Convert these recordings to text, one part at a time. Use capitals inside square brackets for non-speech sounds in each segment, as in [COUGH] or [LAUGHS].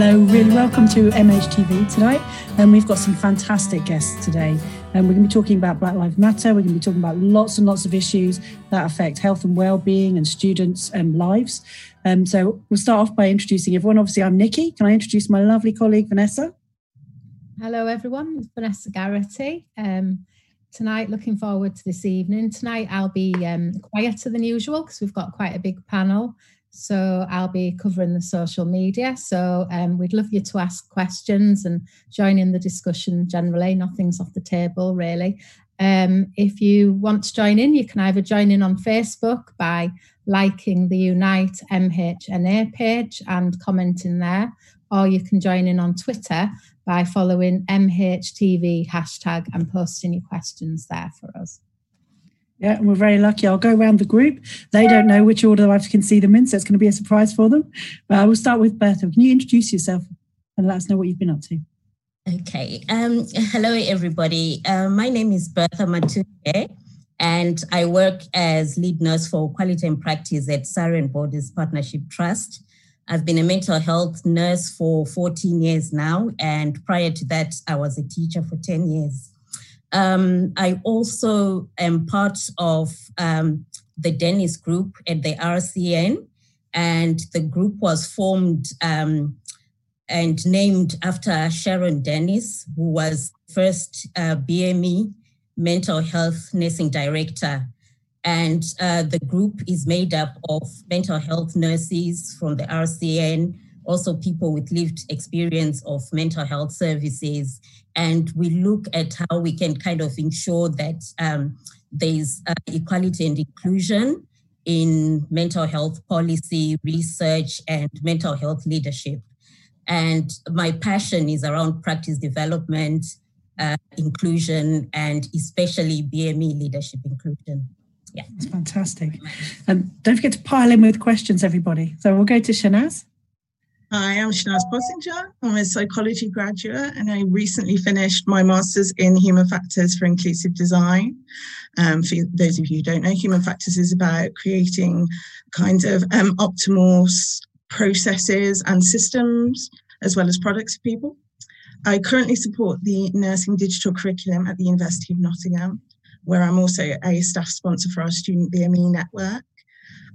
Hello, really welcome to MHTV tonight. And um, we've got some fantastic guests today. And um, we're going to be talking about Black Lives Matter. We're going to be talking about lots and lots of issues that affect health and well-being and students' and lives. Um, so we'll start off by introducing everyone. Obviously, I'm Nicky. Can I introduce my lovely colleague Vanessa? Hello, everyone. It's Vanessa Garrity. Um, tonight, looking forward to this evening. Tonight, I'll be um, quieter than usual because we've got quite a big panel. So I'll be covering the social media. So um, we'd love you to ask questions and join in the discussion generally. Nothing's off the table, really. Um, if you want to join in, you can either join in on Facebook by liking the Unite MHNA page and commenting there, or you can join in on Twitter by following MHTV hashtag and posting your questions there for us. Yeah, and we're very lucky. I'll go around the group. They don't know which order I have can see them in, so it's going to be a surprise for them. But I will start with Bertha. Can you introduce yourself and let us know what you've been up to? Okay. Um, hello, everybody. Uh, my name is Bertha Matunge, and I work as lead nurse for quality and practice at and Borders Partnership Trust. I've been a mental health nurse for 14 years now, and prior to that, I was a teacher for 10 years. Um, I also am part of um, the Dennis group at the RCN, and the group was formed um, and named after Sharon Dennis, who was first uh, BME mental health nursing director. And uh, the group is made up of mental health nurses from the RCN, also people with lived experience of mental health services. And we look at how we can kind of ensure that um, there's uh, equality and inclusion in mental health policy, research, and mental health leadership. And my passion is around practice development, uh, inclusion, and especially BME leadership inclusion. Yeah. That's fantastic. And don't forget to pile in with questions, everybody. So we'll go to Shanaz. Hi, I'm Shanaz Pottinger. I'm a psychology graduate and I recently finished my master's in human factors for inclusive design. Um, for those of you who don't know, human factors is about creating kind of um, optimal processes and systems as well as products for people. I currently support the nursing digital curriculum at the University of Nottingham, where I'm also a staff sponsor for our student BME network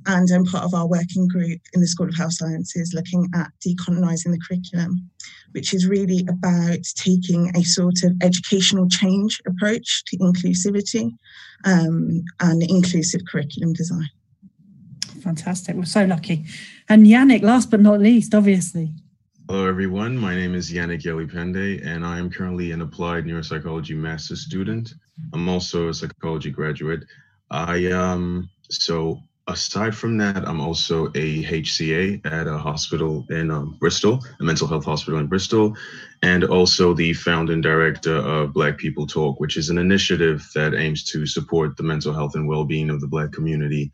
and I'm part of our working group in the School of Health Sciences looking at decolonising the curriculum, which is really about taking a sort of educational change approach to inclusivity um, and inclusive curriculum design. Fantastic. We're so lucky. And Yannick, last but not least, obviously. Hello, everyone. My name is Yannick Yalipende, and I am currently an applied neuropsychology master's student. I'm also a psychology graduate. I um so aside from that, I'm also a HCA at a hospital in um, Bristol, a mental health hospital in Bristol, and also the founding director of Black People Talk, which is an initiative that aims to support the mental health and well-being of the Black community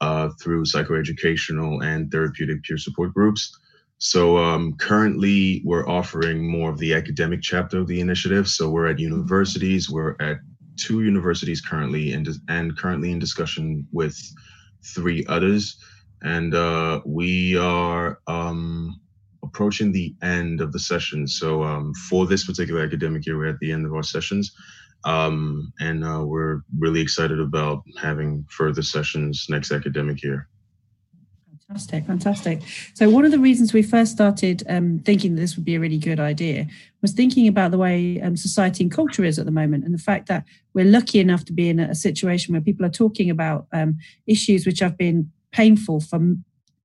uh, through psychoeducational and therapeutic peer support groups. So um, currently, we're offering more of the academic chapter of the initiative. So we're at universities. We're at two universities currently, and and currently in discussion with three others. And uh, we are um, approaching the end of the session. So um, for this particular academic year, we're at the end of our sessions. Um, and uh, we're really excited about having further sessions next academic year. Fantastic, fantastic. So, one of the reasons we first started um, thinking that this would be a really good idea was thinking about the way um, society and culture is at the moment, and the fact that we're lucky enough to be in a situation where people are talking about um, issues which have been painful for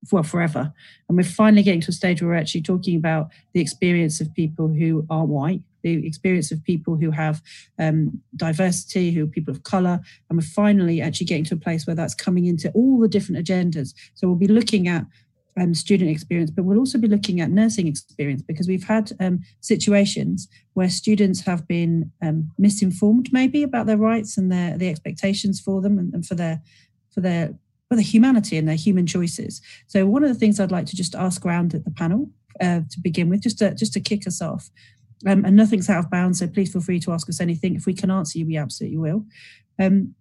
well forever, and we're finally getting to a stage where we're actually talking about the experience of people who are white, the experience of people who have um, diversity, who are people of color, and we're finally actually getting to a place where that's coming into all the different agendas. So we'll be looking at um, student experience, but we'll also be looking at nursing experience because we've had um, situations where students have been um, misinformed, maybe about their rights and their the expectations for them and, and for their for their for their humanity and their human choices. So one of the things I'd like to just ask around at the panel uh, to begin with, just to just to kick us off, um, and nothing's out of bounds, so please feel free to ask us anything. If we can answer you, we absolutely will. Um,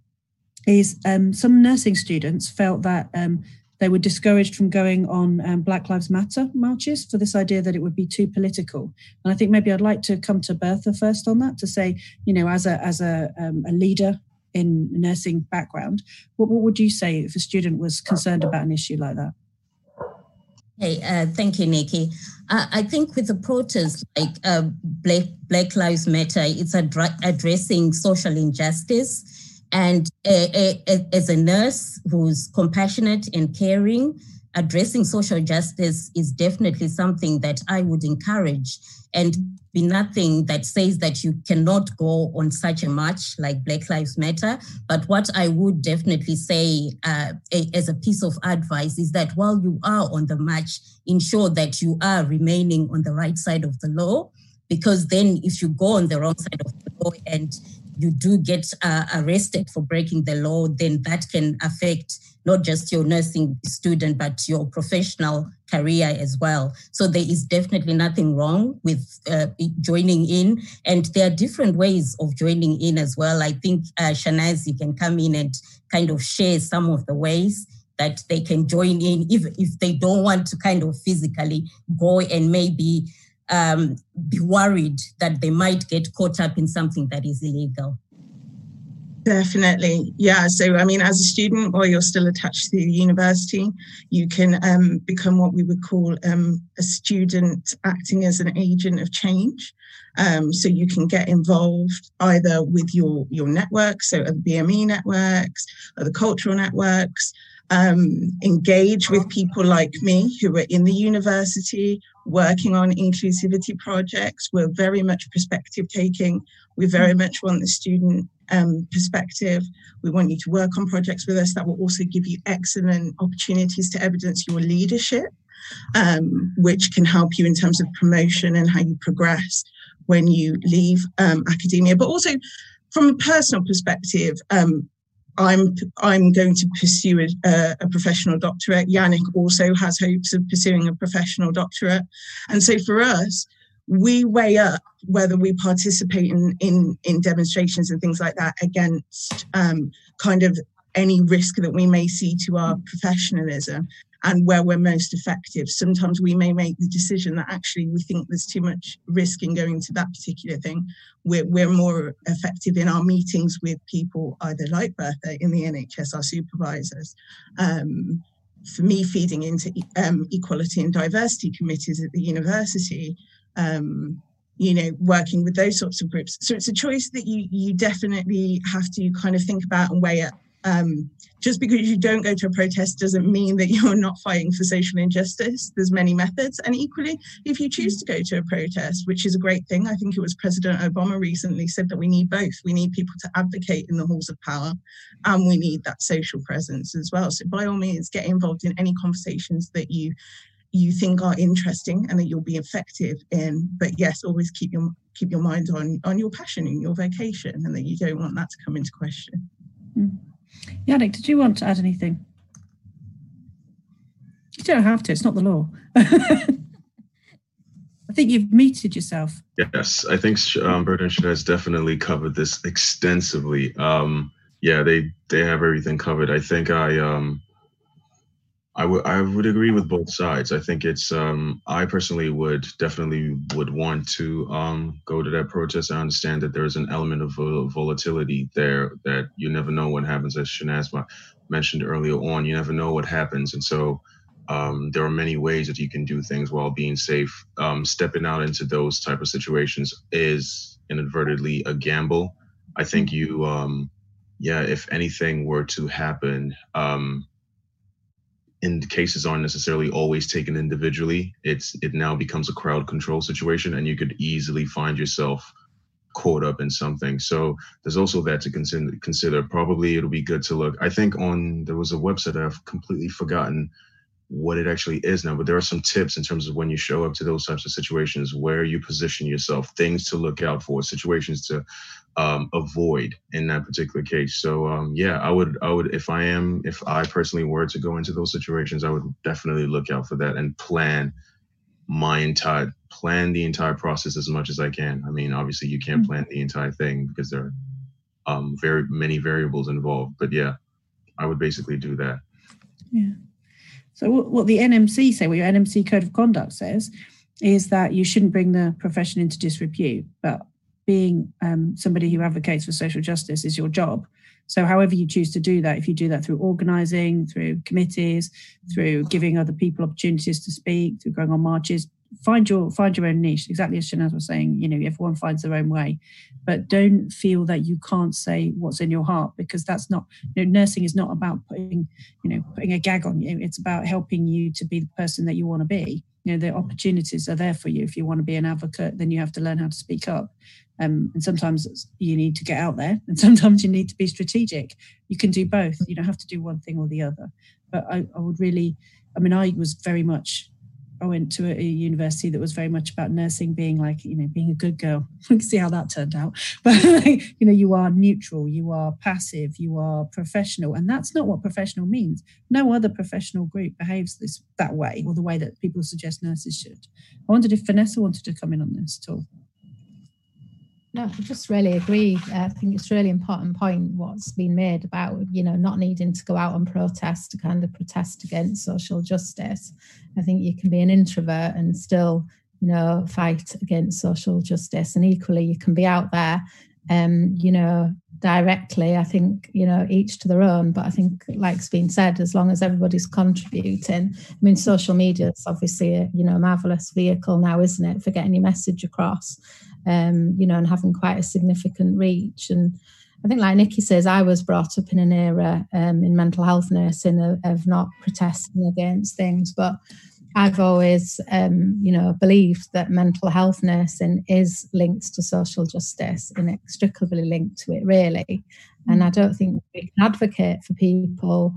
is um, some nursing students felt that um, they were discouraged from going on um, Black Lives Matter marches for this idea that it would be too political. And I think maybe I'd like to come to Bertha first on that to say, you know, as a as a, a leader in nursing background, what, what would you say if a student was concerned about an issue like that? Hey, uh, thank you, Nicky. Uh, I think with the protest like uh, Black, Black Lives Matter, it's adra- addressing social injustice and a, a, as a nurse who's compassionate and caring, addressing social justice is definitely something that I would encourage and be nothing that says that you cannot go on such a march like Black Lives Matter. But what I would definitely say uh, a, as a piece of advice is that while you are on the march, ensure that you are remaining on the right side of the law. Because then, if you go on the wrong side of the law and you do get uh, arrested for breaking the law, then that can affect not just your nursing student, but your professional career as well. So there is definitely nothing wrong with uh, joining in. And there are different ways of joining in as well. I think, uh, you can come in and kind of share some of the ways that they can join in if, if they don't want to kind of physically go and maybe um, be worried that they might get caught up in something that is illegal. Definitely. Yeah. So, I mean, as a student, while you're still attached to the university, you can um, become what we would call um, a student acting as an agent of change. Um, so you can get involved either with your, your network, so the BME networks, or the cultural networks, um, engage with people like me who are in the university working on inclusivity projects. We're very much perspective taking. We very much want the student um, perspective. We want you to work on projects with us that will also give you excellent opportunities to evidence your leadership, um, which can help you in terms of promotion and how you progress when you leave um, academia. But also, from a personal perspective, um, I'm I'm going to pursue a, a, professional doctorate. Yannick also has hopes of pursuing a professional doctorate, and so for us, we weigh up whether we participate in in, in demonstrations and things like that against um, kind of any risk that we may see to our professionalism and where we're most effective. Sometimes we may make the decision that actually we think there's too much risk in going to that particular thing. We're, we're more effective in our meetings with people either like Bertha in the NHS, our supervisors. Um, for me, feeding into um, equality and diversity committees at the university, um, you know, working with those sorts of groups. So it's a choice that you you definitely have to kind of think about and weigh up um, just because you don't go to a protest doesn't mean that you're not fighting for social injustice. There's many methods. And equally, if you choose to go to a protest, which is a great thing, I think it was President Obama recently said that we need both. We need people to advocate in the halls of power and we need that social presence as well. So by all means, get involved in any conversations that you you think are interesting and that you'll be effective in. But yes, always keep your keep your mind on on your passion and your vocation and that you don't want that to come into question. Mm. Yannick, did you want to add anything? You don't have to, it's not the law. [LAUGHS] I think you've muted yourself. Yes, I think um, Bert and has definitely covered this extensively. Um, yeah, they they have everything covered. I think I um, I would I would agree with both sides. I think it's um, I personally would definitely would want to um, go to that protest. I understand that there is an element of volatility there that you never know what happens. As Shanaz mentioned earlier on, you never know what happens, and so um, there are many ways that you can do things while being safe. Um, stepping out into those type of situations is inadvertently a gamble. I think you, um, yeah, if anything were to happen um, and cases aren't necessarily always taken individually. It's it now becomes a crowd control situation, and you could easily find yourself caught up in something. So there's also that to consider. Consider probably it'll be good to look. I think on there was a website I've completely forgotten what it actually is now, but there are some tips in terms of when you show up to those types of situations, where you position yourself, things to look out for, situations to um, avoid in that particular case. So um, yeah, I would I would if I am if I personally were to go into those situations, I would definitely look out for that and plan my entire plan the entire process as much as I can. I mean, obviously you can't mm-hmm. plan the entire thing because there are um, very many variables involved. But yeah, I would basically do that. Yeah. So what the NMC say, what your NMC code of conduct says, is that you shouldn't bring the profession into disrepute. But being um, somebody who advocates for social justice is your job. So, however you choose to do that, if you do that through organising, through committees, through giving other people opportunities to speak, through going on marches, find your find your own niche. Exactly as Shanaz was saying, you know, everyone finds their own way, but don't feel that you can't say what's in your heart because that's not. You know, nursing is not about putting, you know, putting a gag on you. It's about helping you to be the person that you want to be. You know, the opportunities are there for you. If you want to be an advocate, then you have to learn how to speak up. Um, and sometimes you need to get out there, and [LAUGHS] sometimes you need to be strategic. You can do both. You don't have to do one thing or the other. But I, I would really, I mean, I was very much. I went to a, university that was very much about nursing being like, you know, being a good girl. [LAUGHS] Can see how that turned out. [LAUGHS] But you know, you are neutral, you are passive, you are professional, and that's not what professional means. No other professional group behaves this that way, or the way that people suggest nurses should. I wondered if Vanessa wanted to come in on this at all. No, I just really agree. I think it's really important point what's been made about, you know, not needing to go out and protest to kind of protest against social justice. I think you can be an introvert and still, you know, fight against social justice. And equally, you can be out there, um, you know, directly. I think, you know, each to their own. But I think, like's been said, as long as everybody's contributing, I mean, social media is obviously a, you know, a marvelous vehicle now, isn't it, for getting your message across um, you know, and having quite a significant reach. And I think, like Nicky says, I was brought up in an era um, in mental health nursing of, of, not protesting against things, but I've always, um, you know, believed that mental health nursing is linked to social justice, inextricably linked to it, really. And I don't think we can advocate for people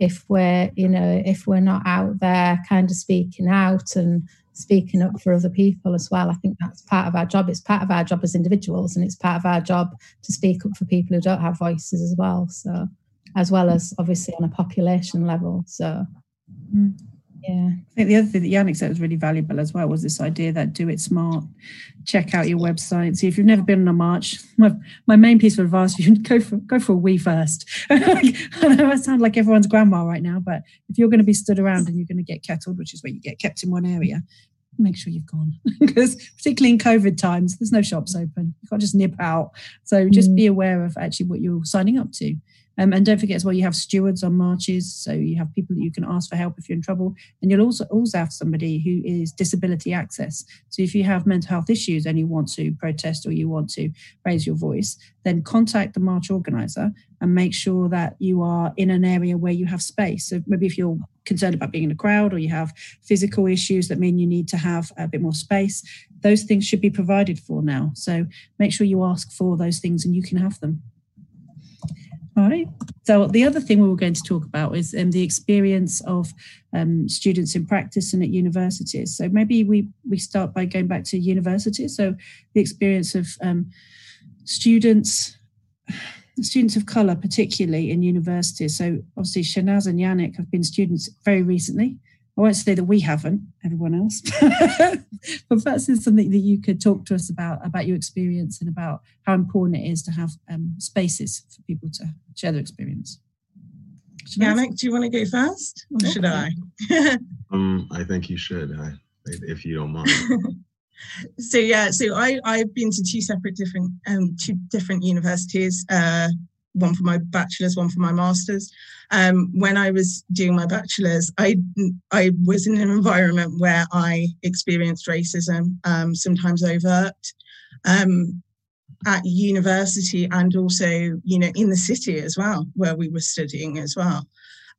if we're, you know, if we're not out there kind of speaking out and speaking up for other people as well. I think that's part of our job. It's part of our job as individuals, and it's part of our job to speak up for people who don't have voices as well. So, as well as obviously on a population level. So, mm. Yeah. I think the other thing that Yannick said was really valuable as well was this idea that do it smart. Check out your website. See if you've never been on a march. My, my main piece of advice: [LAUGHS] you go for go for a wee first. [LAUGHS] I know I sound like everyone's grandma right now, but if you're going to be stood around and you're going to get kettled, which is where you get kept in one area, make sure you've gone [LAUGHS] because particularly in covid times there's no shops open you can't just nip out so just mm. be aware of actually what you're signing up to um, and don't forget as well, you have stewards on marches, so you have people that you can ask for help if you're in trouble, and you'll also also have somebody who is disability access. So if you have mental health issues and you want to protest or you want to raise your voice, then contact the march organizer and make sure that you are in an area where you have space. So maybe if you're concerned about being in a crowd or you have physical issues that mean you need to have a bit more space, those things should be provided for now. So make sure you ask for those things and you can have them. All right. So the other thing we were going to talk about is um, the experience of um, students in practice and at universities. So maybe we we start by going back to universities. So the experience of um, students students of colour, particularly in universities. So obviously Shanaz and Yannick have been students very recently. I won't say that we haven't, everyone else, [LAUGHS] but perhaps it's something that you could talk to us about, about your experience and about how important it is to have um, spaces for people to share their experience. Yannick, do you want to go first or should I? [LAUGHS] um, I think you should, I, if you don't mind. [LAUGHS] so yeah, so I, I've been to two separate different um, two different universities. Uh, one for my bachelor's, one for my master's. Um, when I was doing my bachelor's, I I was in an environment where I experienced racism, um, sometimes overt, um, at university and also, you know, in the city as well, where we were studying as well.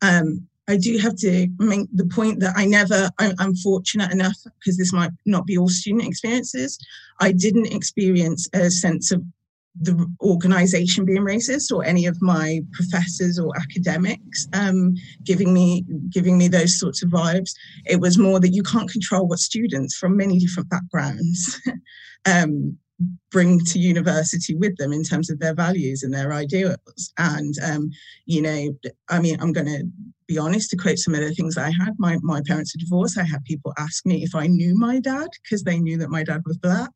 Um, I do have to make the point that I never, I, I'm fortunate enough because this might not be all student experiences. I didn't experience a sense of the organization being racist or any of my professors or academics um, giving me giving me those sorts of vibes. It was more that you can't control what students from many different backgrounds [LAUGHS] um, bring to university with them in terms of their values and their ideals. And um, you know i mean i'm going to be honest to quote some of the things i had my, my parents are divorced. I had people ask me if i knew my dad because they knew that my dad was black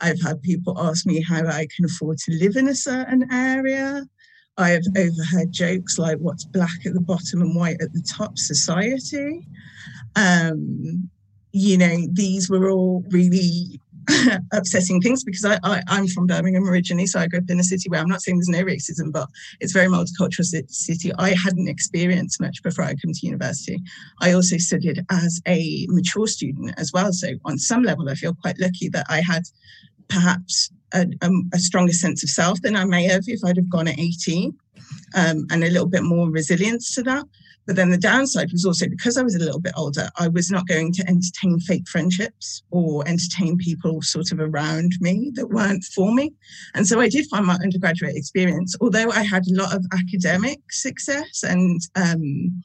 I've had people ask me how I can afford to live in a certain area. I have overheard jokes like what's black at the bottom and white at the top society. Um, you know, these were all really [LAUGHS] upsetting things because I, I, am from Birmingham originally, so I grew up in a city where I'm not saying there's no racism, but it's very multicultural city. I hadn't experienced much before I come to university. I also studied as a mature student as well, so on some level, I feel quite lucky that I had perhaps a, a, a stronger sense of self than I may have if I'd have gone at 18, um, and a little bit more resilience to that. But then the downside was also because I was a little bit older, I was not going to entertain fake friendships or entertain people sort of around me that weren't for me. And so I did find my undergraduate experience, although I had a lot of academic success and um,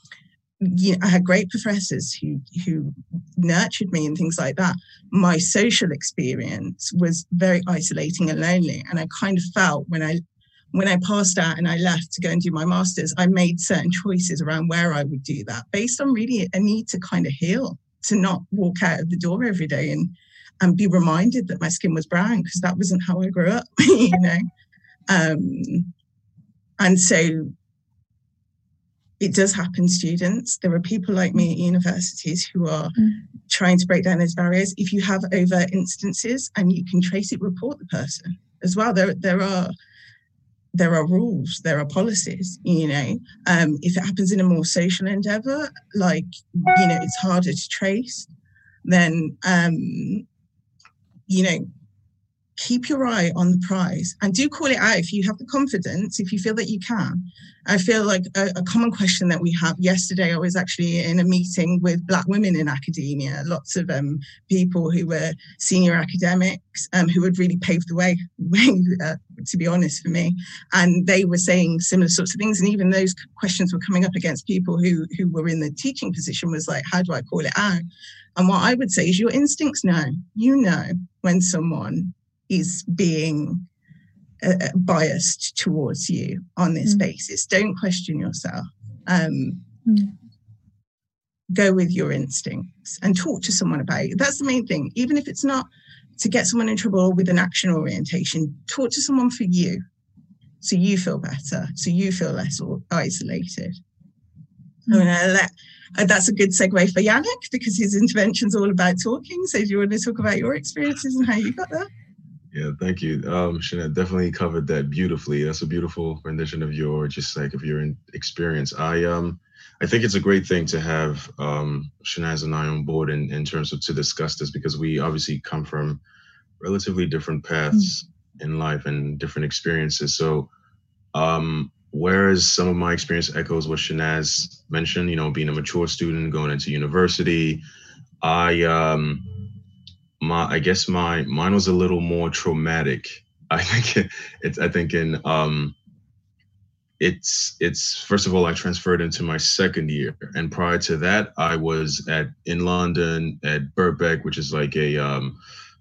you know, I had great professors who who nurtured me and things like that. My social experience was very isolating and lonely, and I kind of felt when I when I passed out and I left to go and do my master's, I made certain choices around where I would do that based on really a need to kind of heal, to not walk out of the door every day and and be reminded that my skin was brown because that wasn't how I grew up, [LAUGHS] you know. Um, and so it does happen, students. There are people like me at universities who are mm. trying to break down those barriers. If you have over instances and you can trace it, report the person as well. There, there are there are rules, there are policies, you know. Um, if it happens in a more social endeavor, like, you know, it's harder to trace, then, um, you know, keep your eye on the prize and do call it out if you have the confidence, if you feel that you can. I feel like a, a, common question that we have yesterday, I was actually in a meeting with Black women in academia, lots of um, people who were senior academics um, who had really paved the way, [LAUGHS] uh, to be honest, for me. And they were saying similar sorts of things. And even those questions were coming up against people who, who were in the teaching position was like, how do I call it out? And what I would say is your instincts know. You know when someone is being uh, uh, biased towards you on this mm. basis. Don't question yourself. Um, mm. Go with your instincts and talk to someone about it. That's the main thing. Even if it's not to get someone in trouble with an action orientation, talk to someone for you so you feel better, so you feel less isolated. Mm. And let, uh, that's a good segue for Yannick because his intervention is all about talking. So, do you want to talk about your experiences and how you got there? Yeah, thank you. Um, Shanette definitely covered that beautifully. That's a beautiful rendition of your just like of your experience. I um I think it's a great thing to have um Shanaz and I on board in, in terms of to discuss this because we obviously come from relatively different paths mm-hmm. in life and different experiences. So um whereas some of my experience echoes what Shanaz mentioned, you know, being a mature student, going into university, I um my I guess my mine was a little more traumatic. [LAUGHS] I think it's I think in um it's it's first of all I transferred into my second year and prior to that I was at in London at Birkbeck which is like a um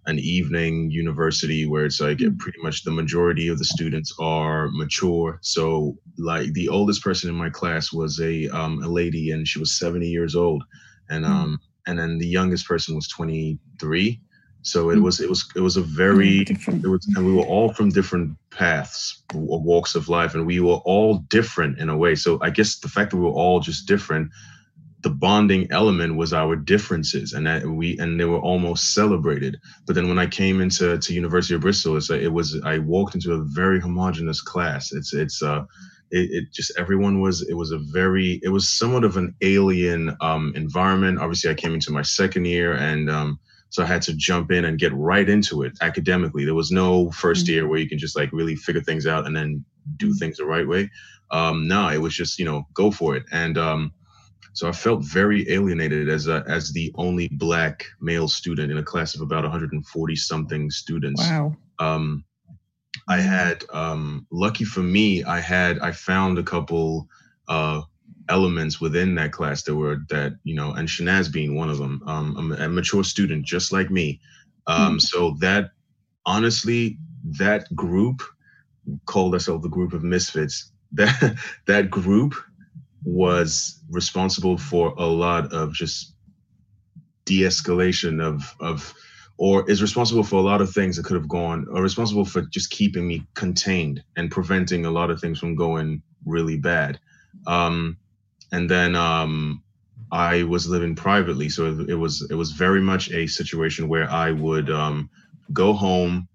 an evening university where it's like mm. pretty much the majority of the students are mature so like the oldest person in my class was a um a lady and she was 70 years old and mm. um and then the youngest person was 23 so it hmm. was it was it was a very it was and we were all from different paths or walks of life and we were all different in a way. So I guess the fact that we were all just different, the bonding element was our differences and that we and they were almost celebrated. But then when I came into to University of Bristol, it's it was I walked into a very homogenous class. It's it's uh it, it, just everyone was it was a very it was somewhat of an alien um, environment obviously i came into my second year and um, so I had to jump in and get right into it academically. There was no 1st mm-hmm. year where you can just like really figure things out and then do mm-hmm. things the right way. Um, no, it was just you know go for it. And um, so I felt very alienated as a, as the only black male student in a class of about 140 something students. Wow. Um, I mm-hmm. had um, lucky for me, I had I found a couple uh, elements within that class that were that you know and Shanaz being one of them um, a, a mature student just like me um, mm so that honestly that group called ourselves the group of misfits [LAUGHS] that that group was responsible for a lot of just de-escalation of of or is responsible for a lot of things that could have gone, or responsible for just keeping me contained and preventing a lot of things from going really bad. Um, and then um, I was living privately, so it, it, was it was very much a situation where I would um, go home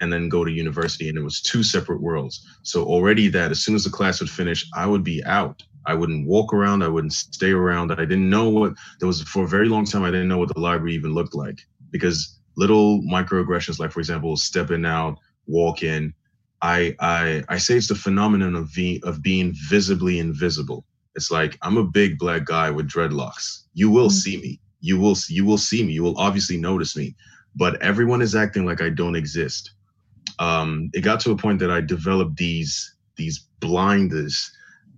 and then go to university, and it was two separate worlds. So already that as soon as the class would finish, I would be out. I wouldn't walk around. I wouldn't stay around. I didn't know what there was for a very long time. I didn't know what the library even looked like because little microaggressions, like for example, stepping out, walking. I I I say it's the phenomenon of v, of being visibly invisible. It's like I'm a big black guy with dreadlocks. You will mm-hmm. see me. You will you will see me. You will obviously notice me. But everyone is acting like I don't exist. Um, it got to a point that I developed these these blinders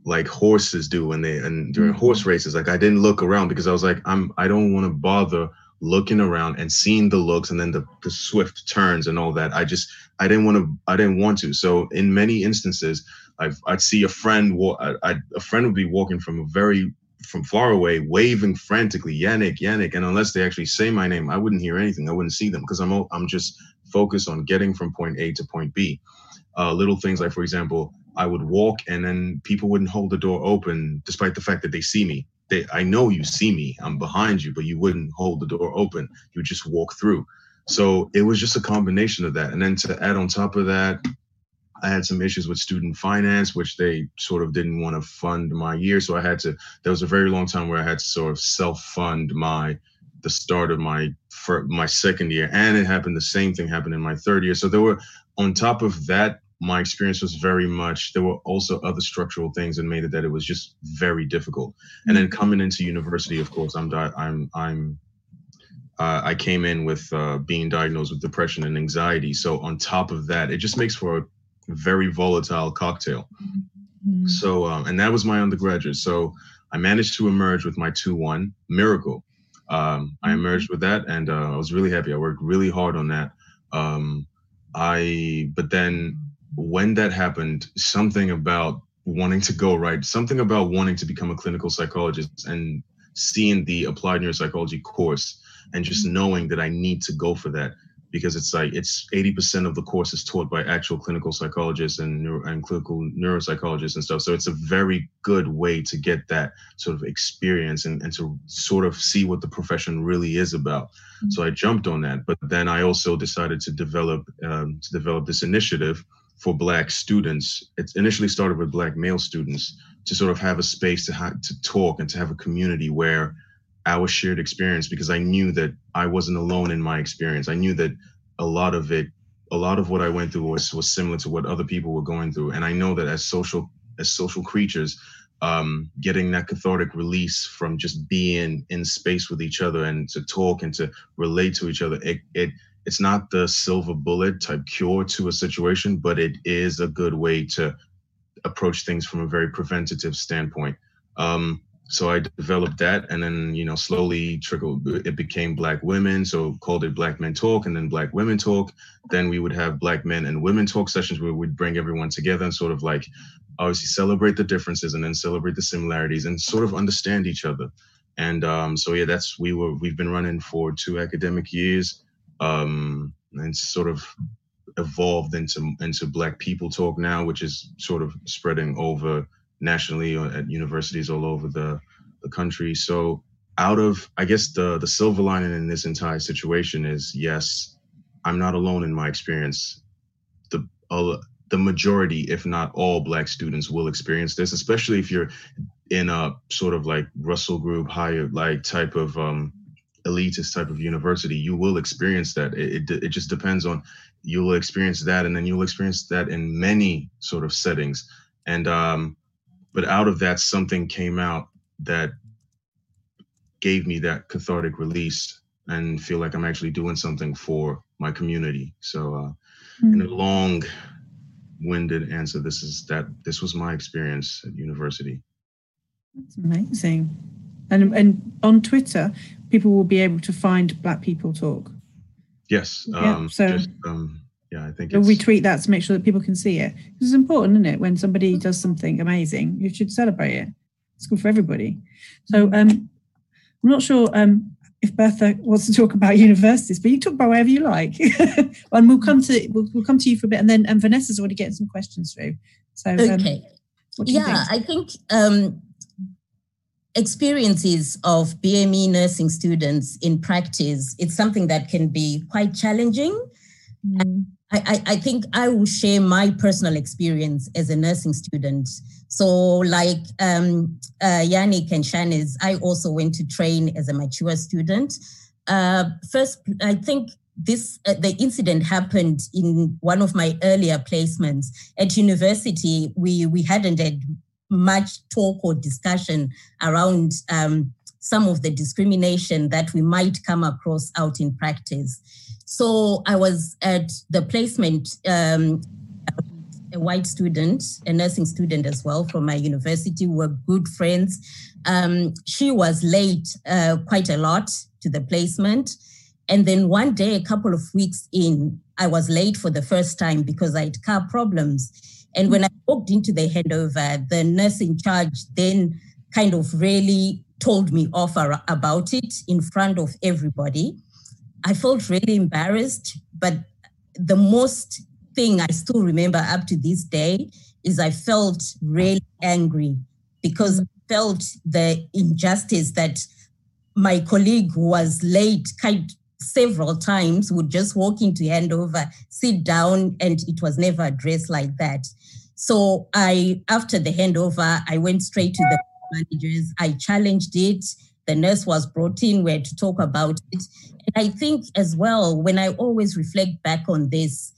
like horses do when they and during mm-hmm. horse races. Like I didn't look around because I was like, I'm I don't want to bother looking around and seeing the looks and then the, the swift turns and all that. I just I didn't want to I didn't want to. So in many instances, I've, I'd see a friend, I, a friend would be walking from a very, from far away, waving frantically, Yannick, Yannick. And unless they actually say my name, I wouldn't hear anything. I wouldn't see them because I'm, I'm just focused on getting from point A to point B. Uh, little things like, for example, I would walk and then people wouldn't hold the door open despite the fact that they see me. They, I know you see me, I'm behind you, but you wouldn't hold the door open. You just walk through. So it was just a combination of that. And then to add on top of that, I had some issues with student finance, which they sort of didn't want to fund my year. So I had to, there was a very long time where I had to sort of self fund my, the start of my, for my second year. And it happened, the same thing happened in my third year. So there were, on top of that, my experience was very much, there were also other structural things that made it that it was just very difficult. And then coming into university, of course, I'm, I'm, I'm, uh, I came in with uh, being diagnosed with depression and anxiety. So on top of that, it just makes for a very volatile cocktail. Mm-hmm. So, um, and that was my undergraduate. So I managed to emerge with my 2 1 miracle. Um, I mm-hmm. emerged with that and uh, I was really happy. I worked really hard on that. Um, I, but then when that happened, something about wanting to go right, something about wanting to become a clinical psychologist and seeing the applied neuropsychology course and just mm-hmm. knowing that I need to go for that because it's like it's 80% of the course is taught by actual clinical psychologists and, neuro, and clinical neuropsychologists and stuff. So it's a very good way to get that sort of experience and, and to sort of see what the profession really is about. Mm-hmm. So I jumped on that, but then I also decided to develop um, to develop this initiative for Black students. It initially started with Black male students to sort of have a space to ha- to talk and to have a community where our shared experience because I knew that I wasn't alone in my experience. I knew that a lot of it, a lot of what I went through was was similar to what other people were going through. And I know that as social as social creatures, um, getting that cathartic release from just being in space with each other and to talk and to relate to each other, it it it's not the silver bullet type cure to a situation, but it is a good way to approach things from a very preventative standpoint. Um, so I developed that, and then you know slowly trickled. It became Black Women, so called it Black Men Talk, and then Black Women Talk. Then we would have Black Men and Women Talk sessions where we'd bring everyone together and sort of like obviously celebrate the differences and then celebrate the similarities and sort of understand each other. And um, so yeah, that's we were we've been running for two academic years, um, and sort of evolved into into Black People Talk now, which is sort of spreading over nationally at universities all over the, the country. So out of I guess the the silver lining in this entire situation is yes, I'm not alone in my experience. The uh, the majority, if not all, black students will experience this, especially if you're in a sort of like Russell Group higher like type of um, elitist type of university. You will experience that. It, it it just depends on you will experience that, and then you'll experience that in many sort of settings. And um, but out of that something came out that gave me that cathartic release and feel like i'm actually doing something for my community. So uh, mm-hmm. in a long winded answer this is that this was my experience at university. That's amazing. And and on twitter people will be able to find black people talk. Yes yeah, um, so just, um, yeah, I think we tweet that to make sure that people can see it. It's important, isn't it? When somebody does something amazing, you should celebrate it. It's good for everybody. So um, I'm not sure um, if Bertha wants to talk about universities, but you talk about wherever you like. [LAUGHS] and we'll come to we'll, we'll, come to you for a bit, and then and Vanessa's already getting some questions through. So um, okay, um, yeah, think? I think um, experiences of BME nursing students in practice it's something that can be quite challenging. Mm. I, I, think I will share my personal experience as a nursing student. So, like um, uh, Yannick and Shanice, I also went to train as a mature student. Uh, first, I think this uh, the incident happened in one of my earlier placements at university. We we hadn't had much talk or discussion around um, some of the discrimination that we might come across out in practice. So I was at the placement, um, a white student, a nursing student as well from my university. We were good friends. Um, she was late uh, quite a lot to the placement. And then one day, a couple of weeks in, I was late for the first time because I had car problems. And when I walked into the handover, the nurse in charge then kind of really told me off about it in front of everybody. I felt really embarrassed, but the most thing I still remember up to this day is I felt really angry because I felt the injustice that my colleague who was late kind several times would just walk into handover, sit down, and it was never addressed like that. So I, after the handover, I went straight to the managers. I challenged it. The nurse was brought in. We had to talk about it. And I think as well, when I always reflect back on this,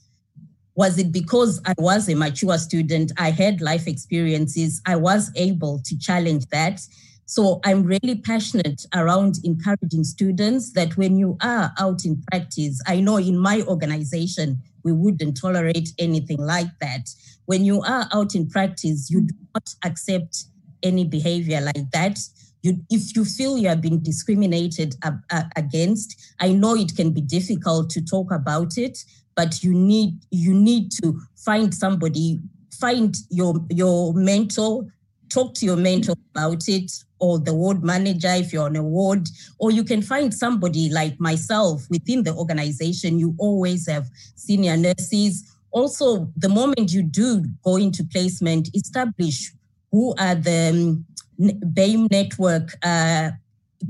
was it because I was a mature student? I had life experiences. I was able to challenge that. So I'm really passionate around encouraging students that when you are out in practice, I know in my organization, we wouldn't tolerate anything like that. When you are out in practice, you do not accept any behavior like that. You, if you feel you have been discriminated against, I know it can be difficult to talk about it, but you need you need to find somebody, find your your mentor, talk to your mentor about it, or the ward manager if you're on a ward, or you can find somebody like myself within the organization. You always have senior nurses. Also, the moment you do go into placement, establish who are the um, BAME network uh,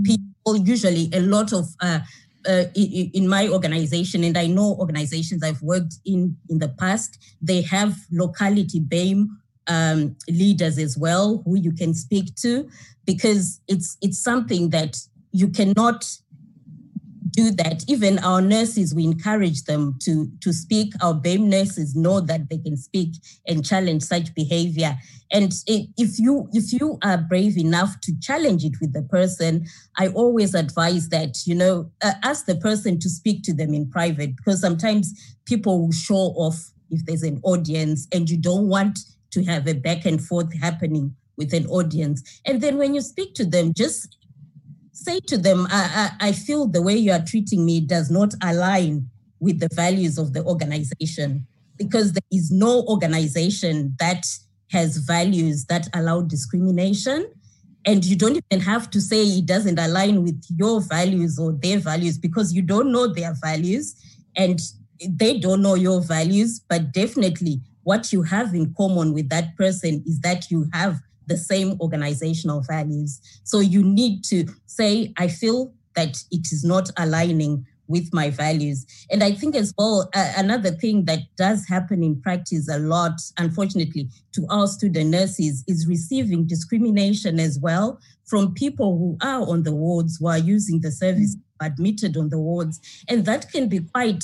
people, usually a lot of uh, uh, in my organization, and I know organizations I've worked in in the past, they have locality BAME um, leaders as well who you can speak to because it's it's something that you cannot do that. Even our nurses, we encourage them to, to speak. Our BAME nurses know that they can speak and challenge such behavior. And if you if you are brave enough to challenge it with the person, I always advise that you know uh, ask the person to speak to them in private because sometimes people will show off if there's an audience and you don't want to have a back and forth happening with an audience. And then when you speak to them, just say to them, I, I, I feel the way you are treating me does not align with the values of the organization because there is no organization that has values that allow discrimination. And you don't even have to say it doesn't align with your values or their values because you don't know their values and they don't know your values. But definitely, what you have in common with that person is that you have the same organizational values. So you need to say, I feel that it is not aligning with my values. And I think as well, uh, another thing that does happen in practice a lot, unfortunately, to our student nurses is receiving discrimination as well from people who are on the wards, who are using the service admitted on the wards. And that can be quite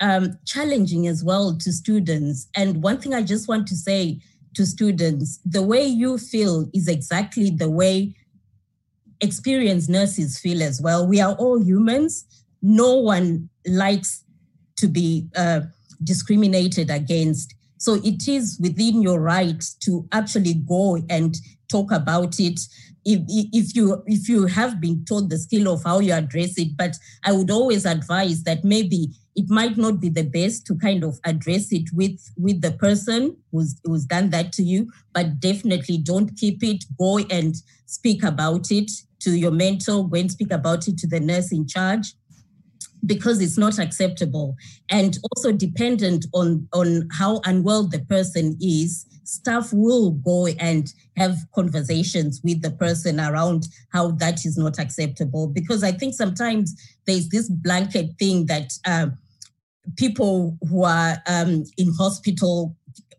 um, challenging as well to students. And one thing I just want to say to students, the way you feel is exactly the way experienced nurses feel as well. We are all humans. No one likes to be uh, discriminated against. So it is within your right to actually go and talk about it. If, if you if you have been taught the skill of how you address it, but I would always advise that maybe it might not be the best to kind of address it with with the person who's who's done that to you but definitely don't keep it. Go and speak about it to your mentor, go and speak about it to the nurse in charge because it's not acceptable. And also dependent on on how unwell the person is staff will go and have conversations with the person around how that is not acceptable. Because i think sometimes there's this blanket thing that uh, people who are um, in hospital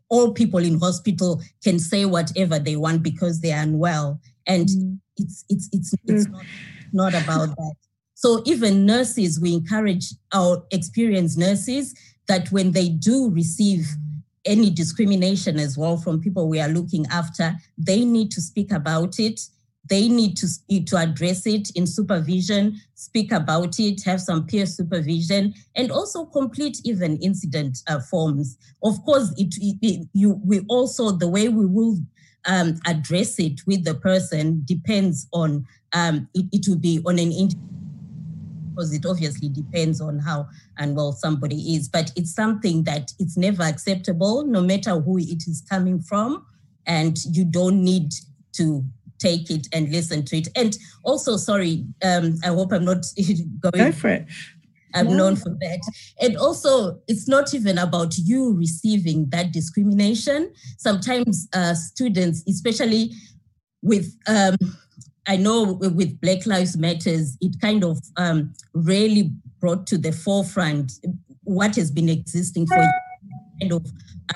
all people in hospital can say whatever they want because they are unwell and mm. it's it's it's, it's mm. not, not about that so even nurses, we encourage our experienced nurses that when they do receive any discrimination as well from people we are looking after, they need to speak about it. They need to, to address it in supervision, speak about it, have some peer supervision, and also complete even incident uh, forms. Of course, it, it, you we also the way we will um, address it with the person depends on um, it, it will be on an because it obviously depends on how unwell somebody is. But it's something that it's never acceptable, no matter who it is coming from. And you don't need to take it and listen to it. And also, sorry, um, I hope I'm not [LAUGHS] going. Go for it. I'm yeah. known for that. And also, it's not even about you receiving that discrimination. Sometimes uh, students, especially with um, I know with Black Lives Matters, it kind of um, really brought to the forefront what has been existing for kind of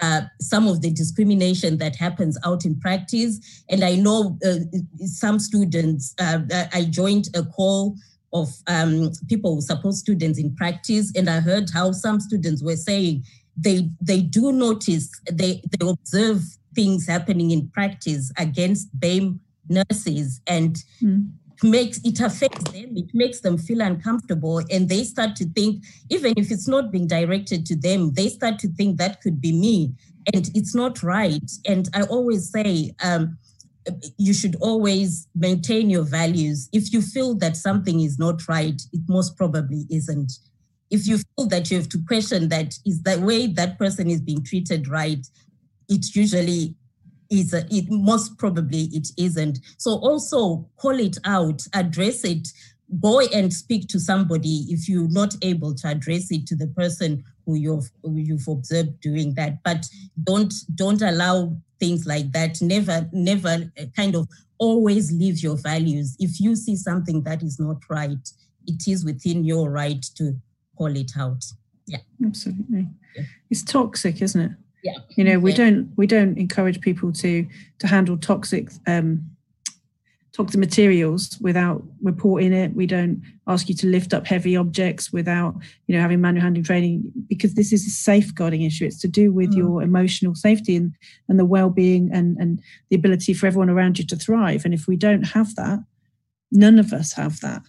uh, some of the discrimination that happens out in practice. And I know uh, some students, uh, I joined a call of um, people who support students in practice, and I heard how some students were saying they they do notice they they observe things happening in practice against BAME nurses and mm. Makes it affects them it makes them feel uncomfortable and they start to think even if it's not being directed to them they start to think that could be me and it's not right. And i always say um, you should always maintain your values. If you feel that something is not right it most probably isn't. If you feel that you have to question that is the way that person is being treated right it usually is a, it most probably it isn't. So also call it out, address it, go and speak to somebody if you're not able to address it to the person who you've who you've observed doing that. But don't don't allow things like that. Never never uh, kind of always leave your values. If you see something that is not right, it is within your right to call it out. Yeah, absolutely. Yeah. It's toxic, isn't it? Yeah you know we yeah. don't we don't encourage people to to handle toxic um toxic materials without reporting it we don't ask you to lift up heavy objects without you know having manual handling training because this is a safeguarding issue it's to do with mm. your emotional safety and and the well-being and and the ability for everyone around you to thrive and if we don't have that none of us have that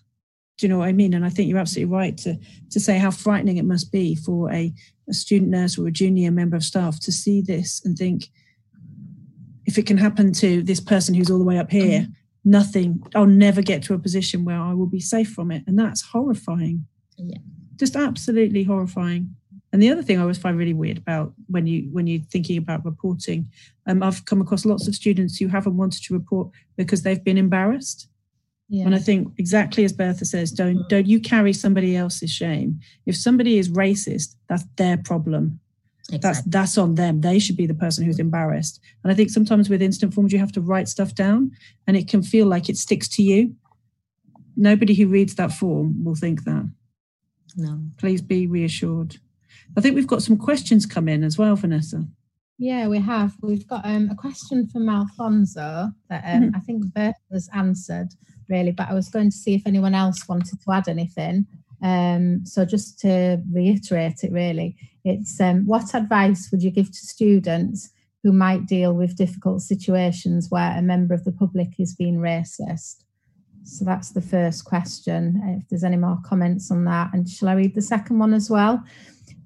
do you know what I mean? And I think you're absolutely right to to say how frightening it must be for a, a student nurse or a junior member of staff to see this and think, if it can happen to this person who's all the way up here, mm-hmm. nothing, I'll never get to a position where I will be safe from it. And that's horrifying. Yeah. Just absolutely horrifying. And the other thing I always find really weird about when you when you're thinking about reporting, um, I've come across lots of students who haven't wanted to report because they've been embarrassed. Yeah. And I think exactly as Bertha says, don't don't you carry somebody else's shame. If somebody is racist, that's their problem. Exactly. That's that's on them. They should be the person who's embarrassed. And I think sometimes with instant forms, you have to write stuff down, and it can feel like it sticks to you. Nobody who reads that form will think that. No. Please be reassured. I think we've got some questions come in as well, Vanessa. Yeah, we have. We've got um, a question from Alfonso that um, mm-hmm. I think Bertha's answered really, but I was going to see if anyone else wanted to add anything. Um, so just to reiterate it really, it's um, what advice would you give to students who might deal with difficult situations where a member of the public is being racist? So that's the first question. If there's any more comments on that, and shall I read the second one as well?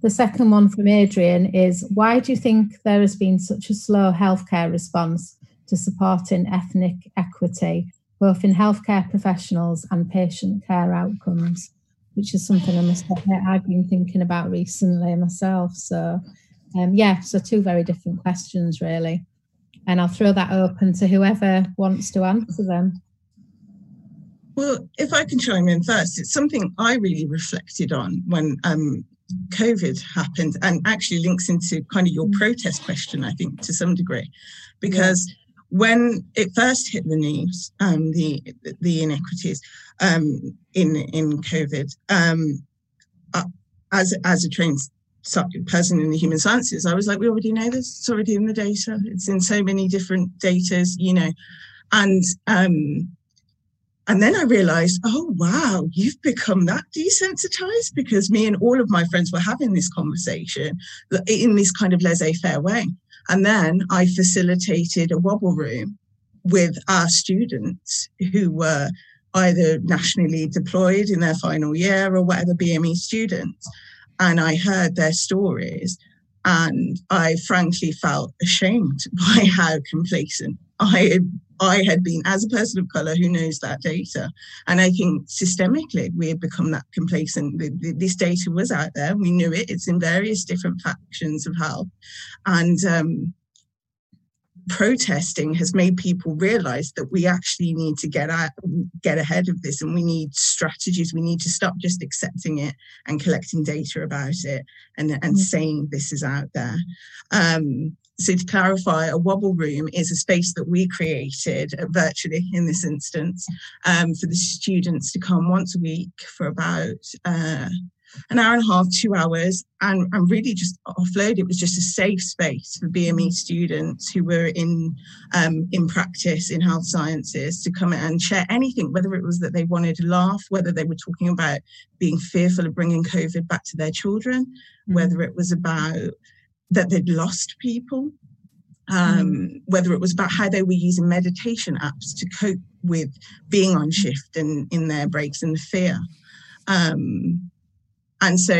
The second one from Adrian is Why do you think there has been such a slow healthcare response to supporting ethnic equity both in healthcare professionals and patient care outcomes, which is something I must admit I've been thinking about recently myself. So, um, yeah, so two very different questions, really. And I'll throw that open to whoever wants to answer them. Well, if I can chime in first, it's something I really reflected on when um, COVID happened and actually links into kind of your mm. protest question, I think, to some degree, because. Yeah. When it first hit the news, um, the the inequities um, in in COVID, um, uh, as as a trained person in the human sciences, I was like, we already know this. It's already in the data. It's in so many different datas, you know, and um, and then I realized, oh, wow, you've become that desensitized because me and all of my friends were having this conversation in this kind of laissez faire way. And then I facilitated a wobble room with our students who were either nationally deployed in their final year or whatever BME students. And I heard their stories and I frankly felt ashamed [LAUGHS] by how complacent I had I had been as a person of color who knows that data. And I think systemically we had become that complacent. This data was out there. We knew it. It's in various different factions of health. And um, protesting has made people realize that we actually need to get out, get ahead of this and we need strategies. We need to stop just accepting it and collecting data about it and, and mm-hmm. saying this is out there. Um, so to clarify, a wobble room is a space that we created uh, virtually in this instance um, for the students to come once a week for about uh, an hour and a half, two hours, and, and really just offload. It was just a safe space for BME students who were in um, in practice in health sciences to come and share anything, whether it was that they wanted to laugh, whether they were talking about being fearful of bringing COVID back to their children, mm-hmm. whether it was about that they'd lost people, um, mm. whether it was about how they were using meditation apps to cope with being on shift and in their breaks and the fear. Um, and so,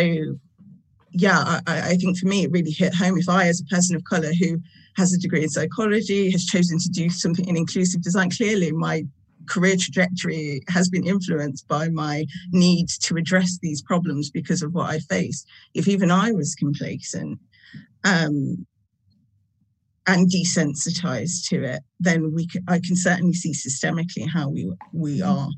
yeah, I, I, think for me, it really hit home. If I, as a person of color who has a degree in psychology, has chosen to do something in inclusive design, clearly my career trajectory has been influenced by my need to address these problems because of what I faced. If even I was complacent, um, and desensitized to it, then we can, I can certainly see systemically how we we are.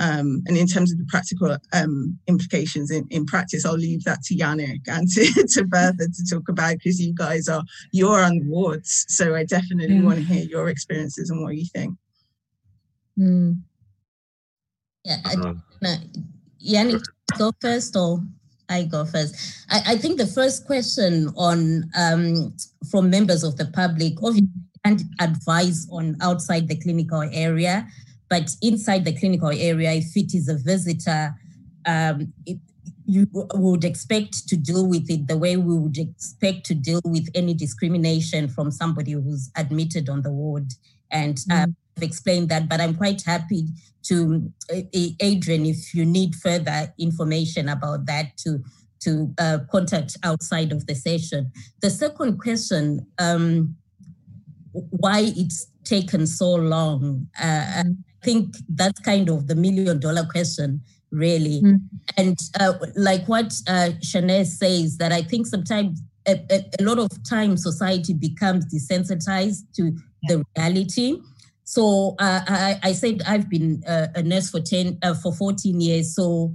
Um, and in terms of the practical um, implications in, in practice, I'll leave that to Yannick [LAUGHS] and to, to Bertha to talk about because you guys are you're on the wards. So I definitely mm. want to hear your experiences and what you think. Mm. Yeah, I, uh, Yannick, go first or I go first. I, I think the first question on um, from members of the public, obviously, can't advise on outside the clinical area, but inside the clinical area, if it is a visitor, um, it, you would expect to deal with it the way we would expect to deal with any discrimination from somebody who's admitted on the ward. And mm-hmm. um, I've explained that, but I'm quite happy to uh, Adrian if you need further information about that to to uh, contact outside of the session. The second question, um, why it's taken so long? Uh, I think that's kind of the million dollar question, really. Mm. And uh, like what uh, Shanaz says, that I think sometimes a, a, a, lot of time society becomes desensitized to the reality so uh, I, I, said I've been uh, a nurse for 10 uh, for 14 years. So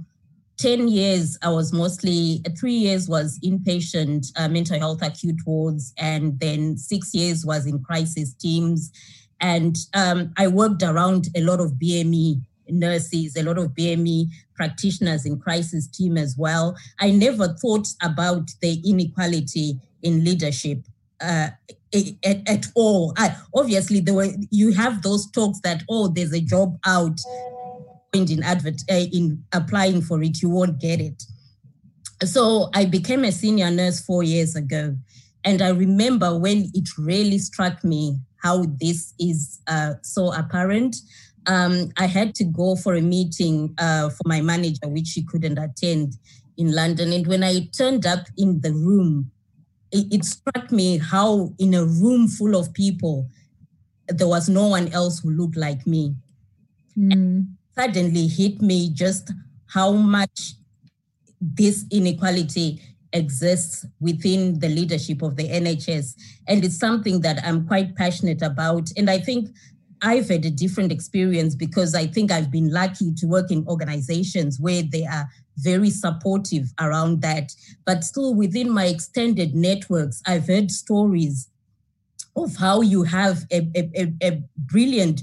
10 years I was mostly three years was inpatient uh, mental health acute wards, and then six years was in crisis teams. And um, I worked around a lot of BME nurses, a lot of BME practitioners in crisis team as well. I never thought about the inequality in leadership uh, at, at, all. I, obviously, there were you have those talks that oh, there's a job out. In advert uh, in applying for it, you won't get it. So I became a senior nurse four years ago, and I remember when it really struck me how this is uh, so apparent. Um, I had to go for a meeting uh, for my manager, which she couldn't attend in London. And when I turned up in the room, it, it struck me how in a room full of people, there was no one else who looked like me. Mm. suddenly hit me just how much this inequality exists within the leadership of the NHS. And it's something that I'm quite passionate about. And I think I've had a different experience because I think I've been lucky to work in organizations where they are very supportive around that. But still, within my extended networks, I've heard stories of how you have a, a, a brilliant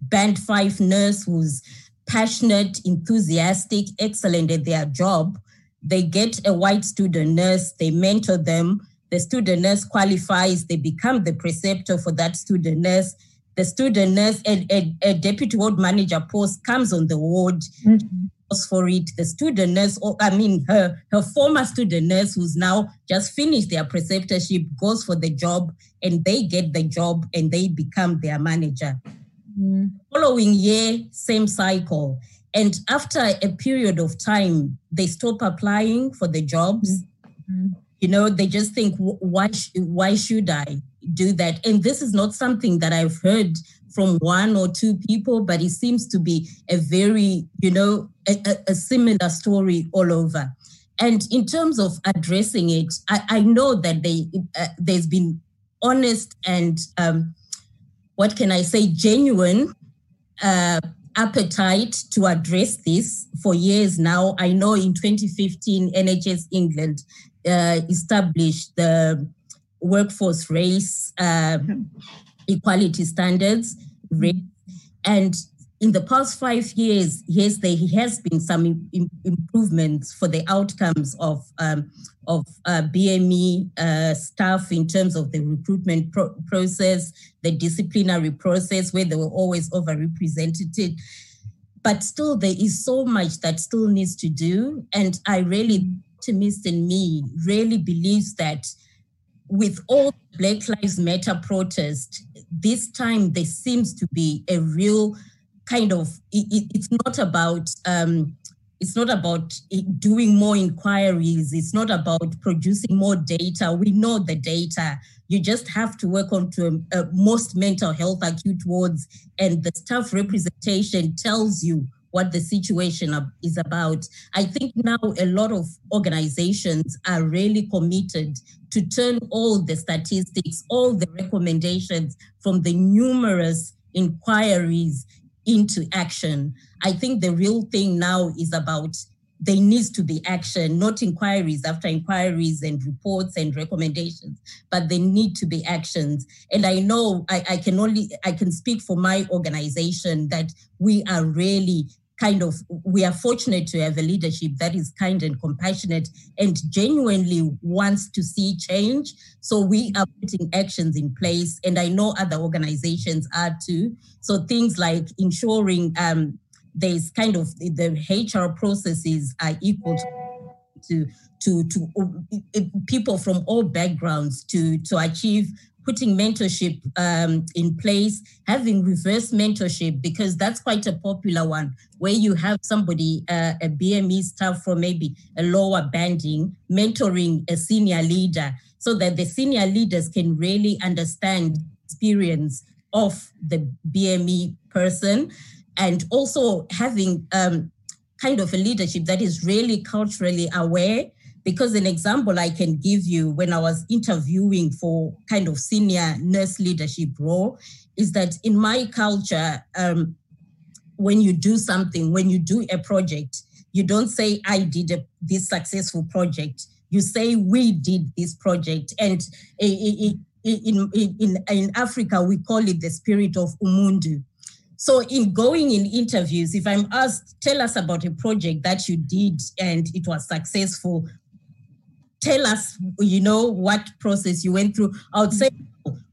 band five nurse who's passionate, enthusiastic, excellent at their job. They get a white student nurse, they mentor them. The student nurse qualifies, they become the preceptor for that student nurse. The student nurse, a, a, a deputy ward manager post comes on the ward. Mm-hmm for it. The student nurse, or I mean, her her former student nurse, who's now just finished their preceptorship, goes for the job, and they get the job, and they become their manager. Mm. Following year, same cycle. And after a period of time, they stop applying for the jobs. Mm-hmm. You know, they just think, why, why should I do that? And this is not something that I've heard from one or two people, but it seems to be a very, you know, a, a similar story all over. And in terms of addressing it, I, I know that they, uh, there's been honest and um, what can I say, genuine uh, appetite to address this for years now. I know in 2015, NHS England uh, established the workforce race uh, equality standards, and in the past five years, yes, there has been some Im- improvements for the outcomes of um, of uh, BME uh, staff in terms of the recruitment pro- process, the disciplinary process, where they were always overrepresented. But still, there is so much that still needs to do, and I really, optimist in me, really believes that with all Black Lives Matter protest, this time there seems to be a real kind of it, it's not about um, it's not about doing more inquiries. It's not about producing more data. We know the data. You just have to work on to uh, most mental health acute wards and the staff representation tells you what the situation is about. I think now a lot of organizations are really committed to turn all the statistics, all the recommendations from the numerous inquiries into action. I think the real thing now is about there needs to be action, not inquiries after inquiries and reports and recommendations, but there need to be actions. And I know I, I can only I can speak for my organization that we are really kind of we are fortunate to have a leadership that is kind and compassionate and genuinely wants to see change. So we are putting actions in place and i know other organizations are too. So things like ensuring um, there's kind of the hr processes are equal to to to, to people from all backgrounds to to achieve putting mentorship um, in place, having reverse mentorship, because that's quite a popular one, where you have somebody, uh, a BME staff from maybe a lower banding, mentoring a senior leader so that the senior leaders can really understand experience of the BME person and also having um, kind of a leadership that is really culturally aware because an example I can give you when I was interviewing for kind of senior nurse leadership role is that in my culture, um, when you do something, when you do a project, you don't say, I did a, this successful project. You say, we did this project. And in, in, in, in Africa, we call it the spirit of Ubuntu. So, in going in interviews, if I'm asked, tell us about a project that you did and it was successful, tell us, you know, what process you went through. I would say,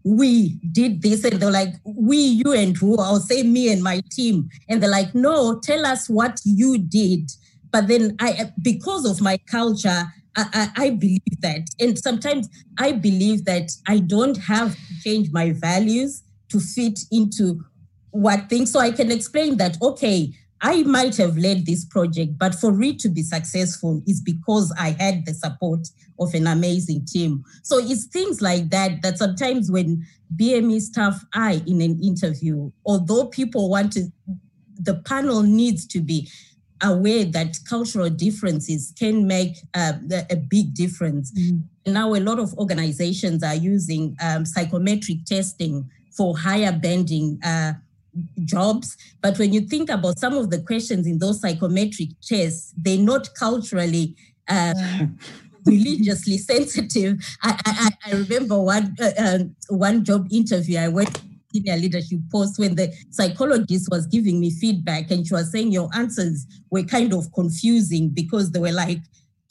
we did this. And they're like, we, you, and who? I'll say me and my team. And they're like, no, tell us what you did. But then I, because of my culture, I, I, I, believe that. And sometimes I believe that I don't have to change my values to fit into what things. So I can explain that, okay, I might have led this project, but for it to be successful is because I had the support of an amazing team. So it's things like that that sometimes when BME staff are in an interview, although people want to, the panel needs to be aware that cultural differences can make uh, a big difference. Mm-hmm. Now, a lot of organizations are using um, psychometric testing for higher bending uh, jobs. But when you think about some of the questions in those psychometric tests, they're not culturally. Uh, [LAUGHS] religiously sensitive. I, I, I remember one uh, um, one job interview I went senior leadership post when the psychologist was giving me feedback and she was saying your answers were kind of confusing because they were like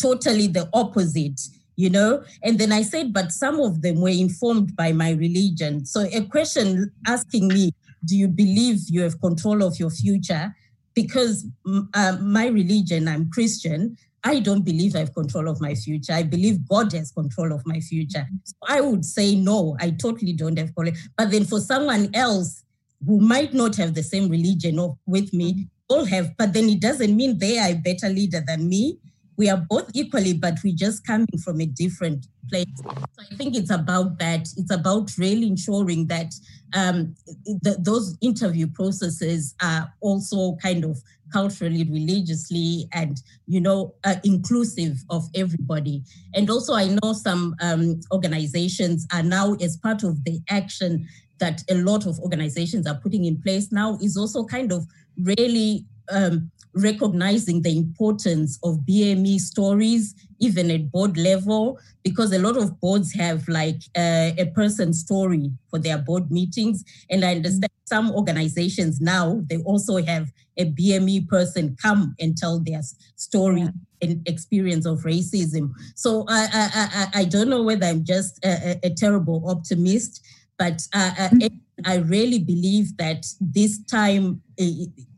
totally the opposite you know and then i said but some of them were informed by my religion so a question asking me do you believe you have control of your future because uh, my religion i'm christian I don't believe I have control of my future. I believe God has control of my future. So I would say no, I totally don't have control. But then for someone else who might not have the same religion with me, all have, but then it doesn't mean they are a better leader than me. We are both equally, but we're just coming from a different place. So I think it's about that. It's about really ensuring that um, the, those interview processes are also kind of culturally, religiously, and you know, uh, inclusive of everybody. And also, I know some um, organizations are now, as part of the action that a lot of organizations are putting in place now, is also kind of really um, recognizing the importance of BME stories, even at board level, because a lot of boards have like uh, a person story for their board meetings. And I understand some organizations now, they also have a BME person come and tell their story. Yeah. And experience of racism. So I, I, I, I don't know whether I'm just a, a terrible optimist, but uh, uh mm-hmm. I really believe that this time uh,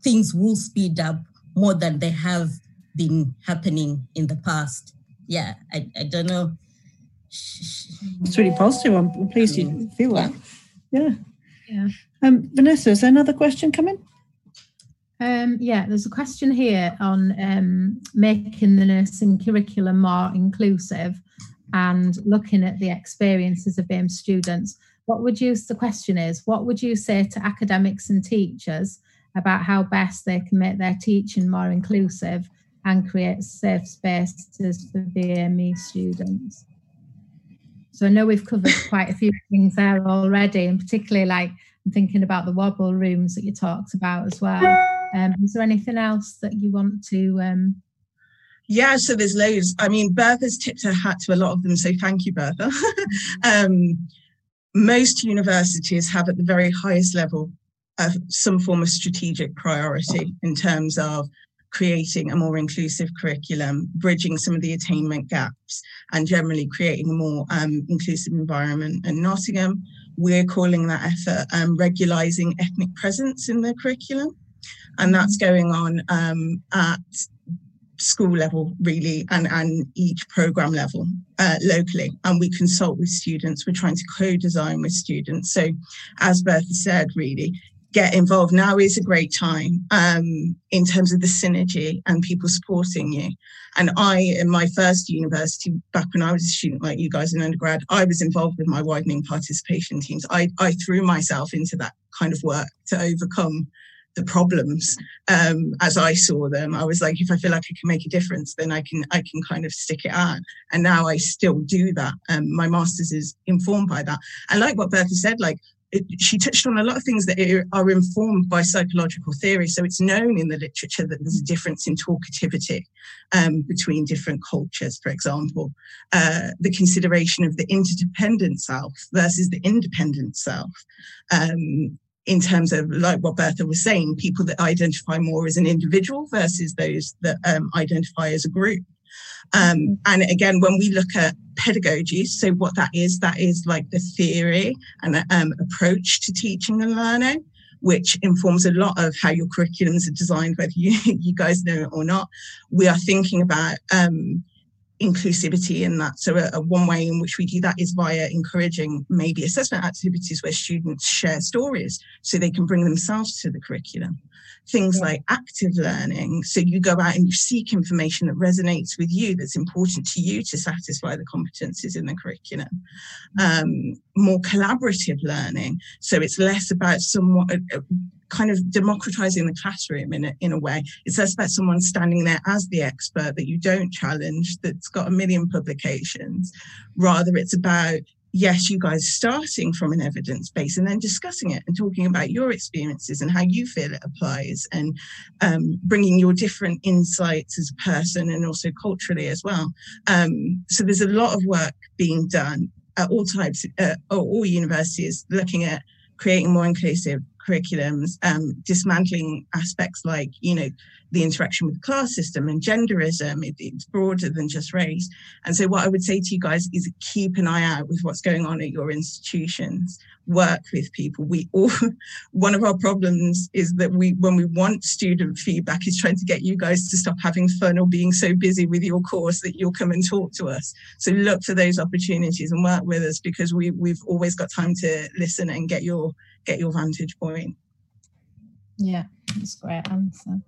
things will speed up more than they have been happening in the past. Yeah, I, I don't know. It's really positive. I'm pleased you feel that. Yeah. Yeah. Um, Vanessa, is there another question coming? Um, yeah, there's a question here on um, making the nursing curriculum more inclusive and looking at the experiences of BAME students. What would you, the question is, what would you say to academics and teachers about how best they can make their teaching more inclusive and create safe spaces for BME students. So I know we've covered [LAUGHS] quite a few things there already, and particularly like I'm thinking about the wobble rooms that you talked about as well. Um, is there anything else that you want to? Um... Yeah, so there's loads. I mean, Bertha's tipped her hat to a lot of them, so thank you, Bertha. [LAUGHS] um, most universities have at the very highest level some form of strategic priority in terms of creating a more inclusive curriculum, bridging some of the attainment gaps, and generally creating a more um, inclusive environment. In Nottingham, we're calling that effort um, regularising ethnic presence in the curriculum. And that's going on um, at school level really and, and each program level uh, locally and we consult with students we're trying to co-design with students so as bertha said really get involved. Now is a great time um, in terms of the synergy and people supporting you. And I, in my first university, back when I was a student like you guys in undergrad, I was involved with my widening participation teams. I, I threw myself into that kind of work to overcome the problems um, as I saw them. I was like, if I feel like I can make a difference, then I can I can kind of stick it out. And now I still do that. Um, my master's is informed by that. And like what Bertha said, like it, she touched on a lot of things that are informed by psychological theory. So it's known in the literature that there's a difference in talkativity um, between different cultures, for example. Uh, the consideration of the interdependent self versus the independent self. Um, in terms of like what Bertha was saying, people that identify more as an individual versus those that um, identify as a group. Um, and again, when we look at pedagogy, so what that is, that is like the theory and um, approach to teaching and learning, which informs a lot of how your curriculums are designed, whether you, [LAUGHS] you guys know it or not. We are thinking about um, inclusivity in that. So, a, a, one way in which we do that is via encouraging maybe assessment activities where students share stories so they can bring themselves to the curriculum things yeah. like active learning. So you go out and you seek information that resonates with you, that's important to you to satisfy the competencies in the curriculum. Um, more collaborative learning. So it's less about somewhat uh, uh, kind of democratizing the classroom in a, in a way. It's less about someone standing there as the expert that you don't challenge, that's got a million publications. Rather, it's about yes, you guys starting from an evidence base and then discussing it and talking about your experiences and how you feel it applies and um, bringing your different insights as a person and also culturally as well. Um, so there's a lot of work being done at all types, uh, all universities, looking at creating more inclusive curriculums, um, dismantling aspects like, you know, the interaction with class system and genderism. It, it's broader than just race. And so, what I would say to you guys is keep an eye out with what's going on at your institutions. Work with people. We all, [LAUGHS] one of our problems is that we, when we want student feedback, is trying to get you guys to stop having fun or being so busy with your course that you'll come and talk to us. So, look for those opportunities and work with us because we, we've always got time to listen and get your get your vantage point. Yeah, that's a great answer.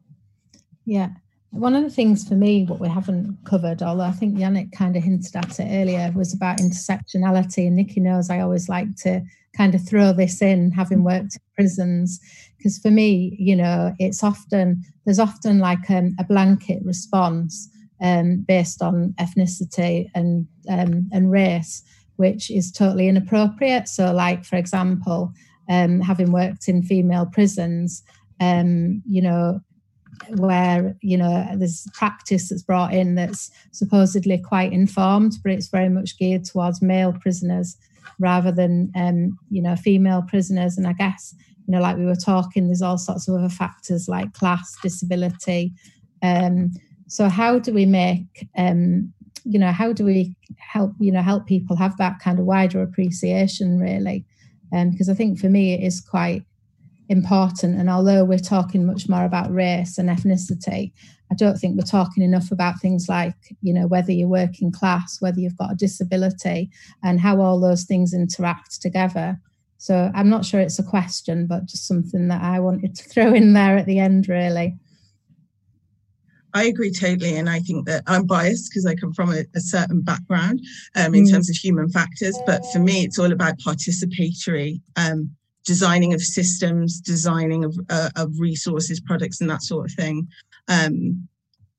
Yeah. One of the things for me, what we haven't covered, although I think Yannick kind of hinted at it earlier, was about intersectionality. And Nicky knows I always like to kind of throw this in, having worked in prisons, because for me, you know, it's often there's often like um, a blanket response um, based on ethnicity and um, and race, which is totally inappropriate. So, like for example, um, having worked in female prisons, um, you know, where you know there's practice that's brought in that's supposedly quite informed, but it's very much geared towards male prisoners rather than um, you know female prisoners. And I guess you know, like we were talking, there's all sorts of other factors like class, disability. Um, so how do we make um, you know how do we help you know help people have that kind of wider appreciation really? Um, because I think for me it is quite important. And although we're talking much more about race and ethnicity, I don't think we're talking enough about things like, you know, whether you're working class, whether you've got a disability, and how all those things interact together. So I'm not sure it's a question, but just something that I wanted to [LAUGHS] throw in there at the end, really. I agree totally. And I think that I'm biased because I come from a, a certain background um, in mm. terms of human factors. But for me, it's all about participatory um, designing of systems, designing of, uh, of resources, products, and that sort of thing. Um,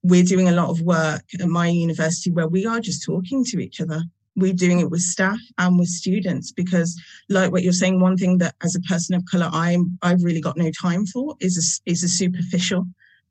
we're doing a lot of work at my university where we are just talking to each other. We're doing it with staff and with students because, like what you're saying, one thing that as a person of color, I'm I've really got no time for is a, is a superficial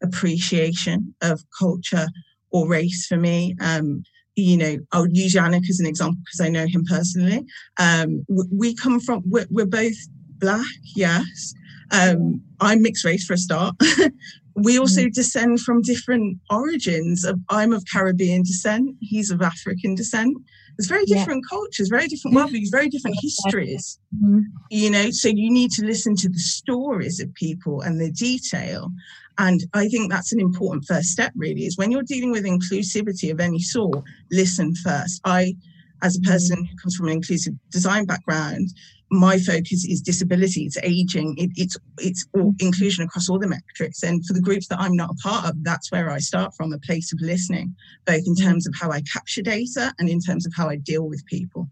appreciation of culture or race for me. Um, you know, I'll use Yannick as an example because I know him personally. Um, we come from, we're, we're both black, yes. Um, I'm mixed race for a start. [LAUGHS] we also mm. descend from different origins. I'm of Caribbean descent. He's of African descent. There's very different yeah. cultures, very different worldviews, very different histories. Mm-hmm. You know, so you need to listen to the stories of people and the detail. And I think that's an important first step, really, is when you're dealing with inclusivity of any sort, listen first. I, as a person who comes from an inclusive design background, my focus is disability, it's aging, it, it's it's all inclusion across all the metrics. And for the groups that I'm not a part of, that's where I start from a place of listening, both in terms of how I capture data and in terms of how I deal with people.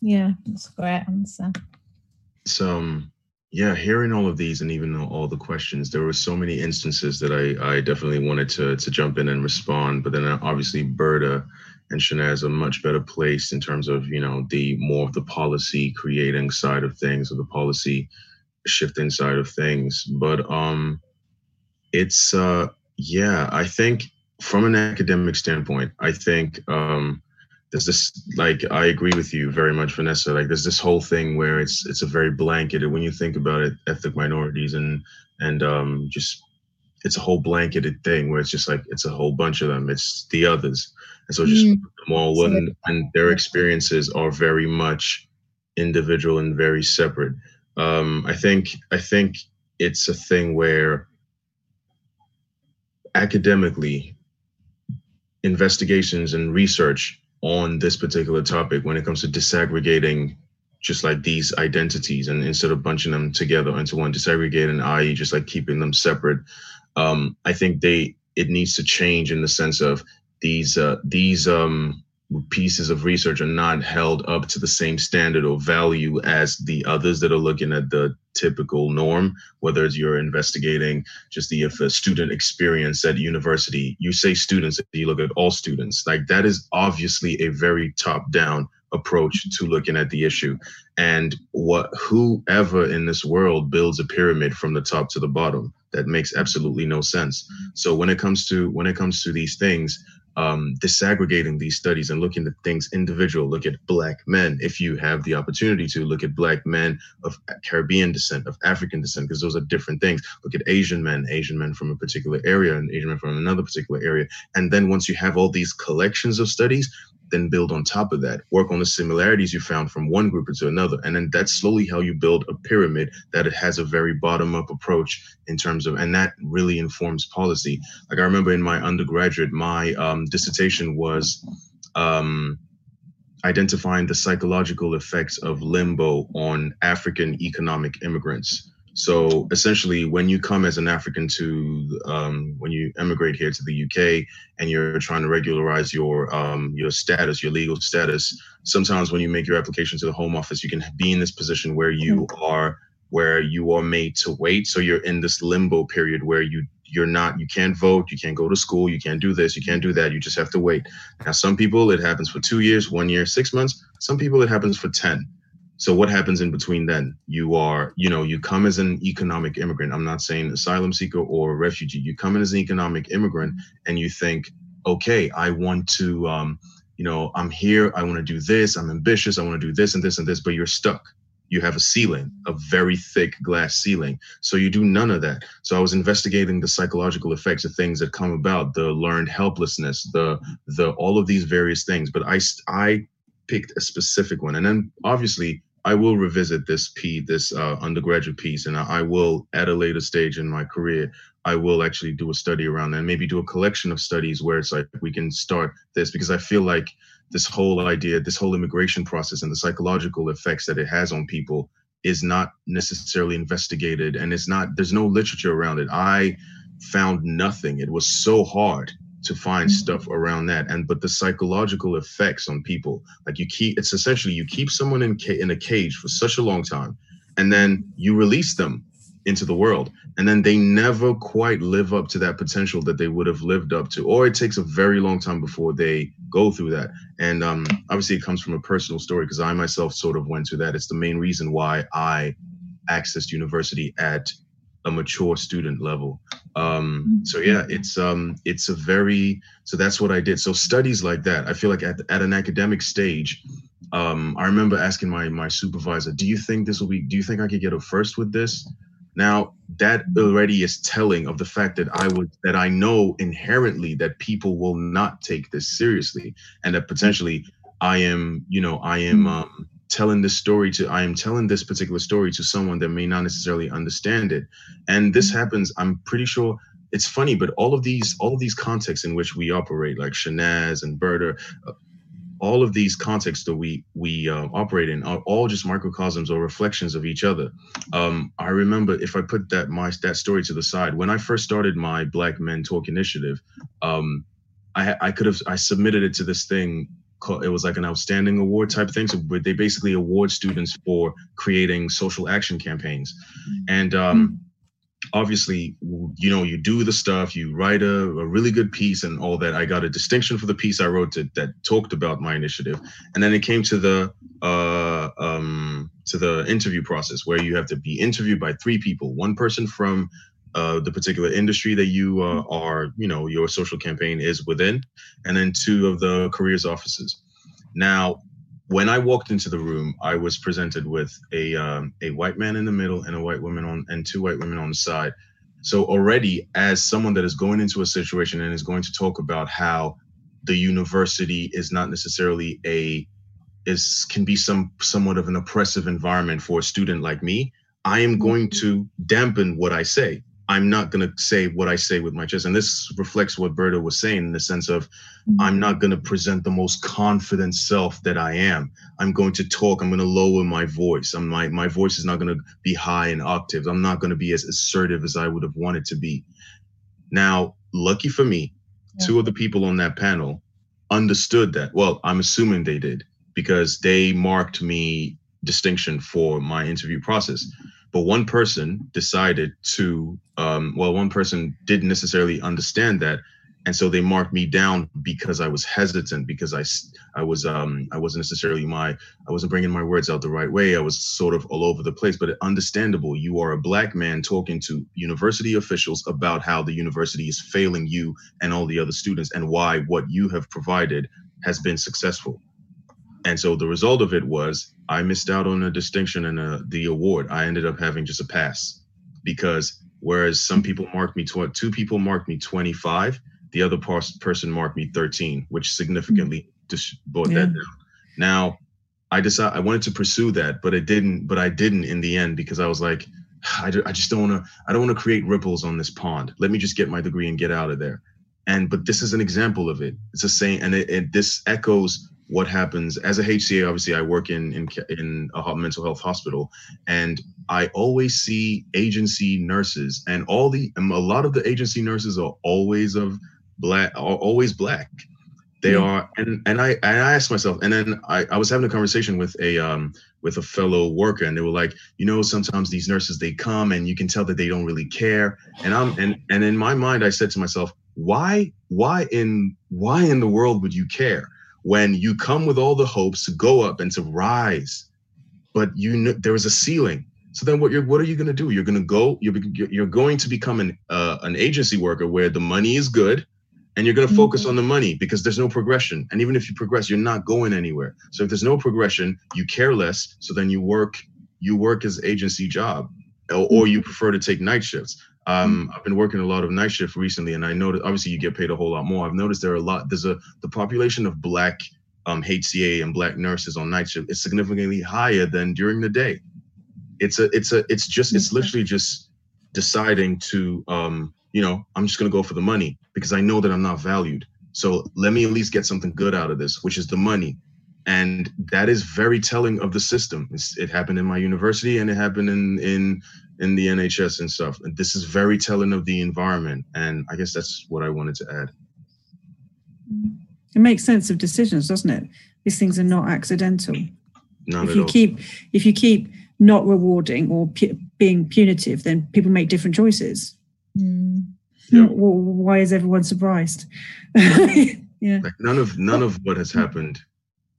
Yeah, that's a great answer. So um, yeah, hearing all of these and even all the questions, there were so many instances that I, I definitely wanted to to jump in and respond. But then obviously Bertha and Shanaz are much better placed in terms of you know the more of the policy creating side of things or the policy shifting side of things. But um, it's uh, yeah, I think from an academic standpoint, I think um, there's this like I agree with you very much, Vanessa. Like there's this whole thing where it's it's a very blanketed when you think about it, ethnic minorities and and um, just it's a whole blanketed thing where it's just like it's a whole bunch of them. It's the others and so just mm. them all and, and their experiences are very much individual and very separate. Um, I think I think it's a thing where academically investigations and research on this particular topic when it comes to disaggregating just like these identities and instead of bunching them together into one disaggregating i.e just like keeping them separate um, i think they it needs to change in the sense of these uh, these um, pieces of research are not held up to the same standard or value as the others that are looking at the typical norm whether it's you're investigating just the if a student experience at university you say students you look at all students like that is obviously a very top down approach to looking at the issue. And what whoever in this world builds a pyramid from the top to the bottom, that makes absolutely no sense. So when it comes to when it comes to these things, um, disaggregating these studies and looking at things individual. Look at black men, if you have the opportunity to look at black men of Caribbean descent, of African descent, because those are different things. Look at Asian men, Asian men from a particular area, and Asian men from another particular area. And then once you have all these collections of studies, then build on top of that. Work on the similarities you found from one group into another. And then that's slowly how you build a pyramid that it has a very bottom up approach in terms of and that really informs policy. Like i remember in my undergraduate my um, dissertation was um, identifying the psychological effects of limbo on african economic immigrants so essentially, when you come as an African to, um, when you emigrate here to the UK and you're trying to regularize your um, your status, your legal status, sometimes when you make your application to the Home Office, you can be in this position where you mm-hmm. are where you are made to wait. So you're in this limbo period where you you're not you can't vote you can't go to school you can't do this you can't do that you just have to wait now some people it happens for two years one year six months some people it happens for 10 so what happens in between then? You are, you know, you come as an economic immigrant. I'm not saying asylum seeker or refugee. You come in as an economic immigrant and you think, okay, I want to, um, you know, I'm here. I want to do this. I'm ambitious. I want to do this and this and this, but you're stuck. You have a ceiling, a very thick glass ceiling. So you do none of that. So I was investigating the psychological effects of things that come about, the learned helplessness, the the all of these various things. But I I picked a specific one, and then obviously I will revisit this P, this uh, undergraduate piece, and I, will at a later stage in my career, I will actually do a study around that, and maybe do a collection of studies where it's like we can start this because I feel like this whole idea, this whole immigration process, and the psychological effects that it has on people is not necessarily investigated, and it's not. There's no literature around it. I found nothing. It was so hard to find mm-hmm. stuff around that and but the psychological effects on people like you keep it's essentially you keep someone in ca- in a cage for such a long time and then you release them into the world and then they never quite live up to that potential that they would have lived up to or it takes a very long time before they go through that and um, obviously it comes from a personal story because i myself sort of went through that it's the main reason why i accessed university at a mature student level. Um, mm-hmm. so yeah, it's um, it's a very so that's what I did. So studies like that, I feel like at, at an academic stage, um, I remember asking my my supervisor, "Do you think this will be? Do you think I could get a first with this?" Now that already is telling of the fact that I would that I know inherently that people will not take this seriously, and that potentially I am, you know, I am. Mm-hmm. Um, telling this story to i am telling this particular story to someone that may not necessarily understand it and this mm-hmm. happens i'm pretty sure it's funny but all of these all of these contexts in which we operate like shanaz and bertha uh, all of these contexts that we we uh, operate in are all just microcosms or reflections of each other. Um, I remember if I put that my that story to the side when I first started my Black Men Talk initiative, um, I I could have I submitted it to this thing it was like an outstanding award type thing. So they basically award students for creating social action campaigns, and um, obviously, you know, you do the stuff, you write a, a, really good piece and all that. I got a distinction for the piece I wrote to, that talked about my initiative, and then it came to the uh, um, to the interview process where you have to be interviewed by three people, one person from uh, the particular industry that you uh, are, you know, your social campaign is within, and then two of the careers offices. Now, when I walked into the room, I was presented with a um, a white man in the middle and a white woman on and two white women on the side. So already, as someone that is going into a situation and is going to talk about how the university is not necessarily a is can be some somewhat of an oppressive environment for a student like me, I am going to dampen what I say I'm not going to say what I say with my chest. And this reflects what Bertha was saying in the sense of mm-hmm. I'm not going to present the most confident self that I am. I'm going to talk, I'm going to lower my voice. I'm my my voice is not going to be high in octaves. I'm not going to be as assertive as I would have wanted to be. Now, lucky for me, yeah. two of the people on that panel understood that. Well, I'm assuming they did because they marked me distinction for my interview process but one person decided to um, well one person didn't necessarily understand that and so they marked me down because I was hesitant because I I was um I wasn't necessarily my I wasn't bringing my words out the right way. I was sort of all over the place but understandable you are a black man talking to university officials about how the university is failing you and all the other students and why what you have provided has been successful and so the result of it was I missed out on a distinction and a, the award I ended up having just a pass because whereas some mm-hmm. people marked me tw- two people marked me 25 the other person marked me 13, which significantly mm-hmm. just brought yeah. that down. Now, I decided I wanted to pursue that, but it didn't. But I didn't in the end because I was like, [SIGHS] I, I just don't want to. I don't want to create ripples on this pond. Let me just get my degree and get out of there. And but this is an example of it. It's a saying, and it, it, this echoes what happens. As a HCA. Obviously, I work in in in a mental health hospital, and I always see agency nurses, and all the a lot of the agency nurses are always of black are always black. They mm are and and i and i asked myself and then i i was having a conversation with a um with a fellow worker and they were like you know sometimes these nurses they come and you can tell that they don't really care. And i'm and and in my mind i said to myself why why in why in the world would you care when you come with all the hopes to go up and to rise but you know there is a ceiling so then, what you're what are you going to do? You're going to go. You're you're going to become an uh, an agency worker where the money is good, and you're going to focus mm-hmm. on the money because there's no progression and even if you progress you're not going anywhere so if there's no progression you care less so then you work you work as agency job or, or you prefer to take night shifts um, mm-hmm. I've been working a lot of night shift recently, and I noticed obviously you get paid a whole lot more. I've noticed there are a lot. There's a the population of black um, HCA and black nurses on night shift is significantly higher than during the day. It's a it's a it's just it's literally just deciding to um, you know, I'm just going to go for the money because I know that I'm not valued. So let me at least get something good out of this, which is the money. And that is very telling of the system. It's, it happened in my university and it happened in, in, in the NHS and stuff. And this is very telling of the environment. And I guess that's what I wanted to add. It makes sense of decisions, doesn't it? These things are not accidental. Not if you all. keep if you keep not rewarding or pu- being punitive, then people make different choices. Mm. Yeah. Well, why is everyone surprised? [LAUGHS] yeah. Like none of none of what has happened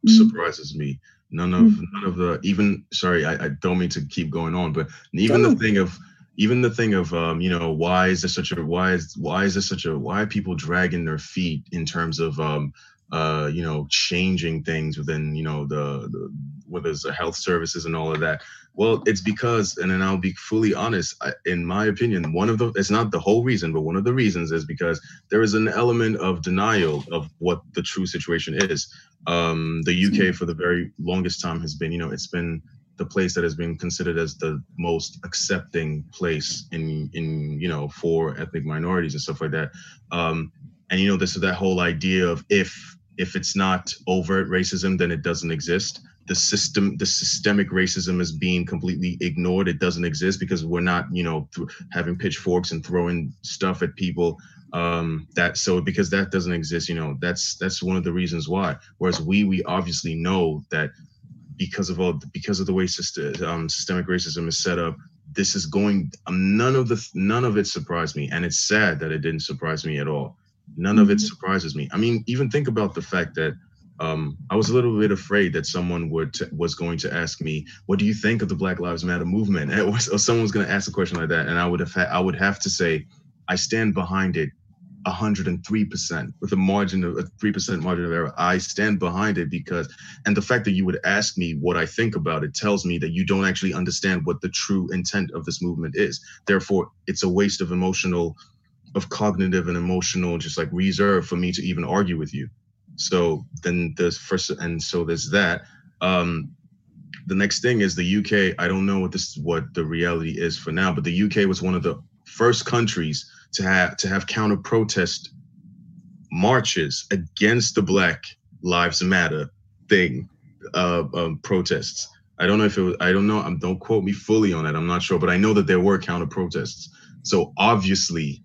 mm. surprises me. None of mm. none of the even sorry, I, I, don't mean to keep going on, but even the thing of even the thing of um, you know, why is this such a why is why is this such a why are people dragging their feet in terms of um uh, you know, changing things within, you know, the, the whether it's the health services and all of that. Well, it's because, and then I'll be fully honest, I, in my opinion, one of the, it's not the whole reason, but one of the reasons is because there is an element of denial of what the true situation is. Um, the UK for the very longest time has been, you know, it's been the place that has been considered as the most accepting place in, in, you know, for ethnic minorities and stuff like that. Um, and you know, this is that whole idea of if if it's not overt racism, then it doesn't exist. The system, the systemic racism is being completely ignored. It doesn't exist because we're not, you know, th- having pitchforks and throwing stuff at people. Um, that so because that doesn't exist, you know, that's that's one of the reasons why. Whereas we we obviously know that because of all because of the way system, um, systemic racism is set up, this is going. Um, none of the none of it surprised me, and it's sad that it didn't surprise me at all None of it mm-hmm. surprises me. I mean, even think about the fact that um, I was a little bit afraid that someone would t- was going to ask me, "What do you think of the Black Lives Matter movement?" [LAUGHS] or someone was going to ask a question like that, and I would have ha- I would have to say, "I stand behind it." 103% with a margin of a 3% margin of error. I stand behind it because, and the fact that you would ask me what I think about it tells me that you don't actually understand what the true intent of this movement is. Therefore, it's a waste of emotional of cognitive and emotional just like reserve for me to even argue with you. So then there's first and so there's that. Um the next thing is the uk i don't know what this what the reality is for now but the uk was one of the first countries to have to have counter protest marches against the black lives matter thing uh um, protests. I don't know if it was i don't know um, don't quote me fully on it i'm not sure but i know that there were counter protests so obviously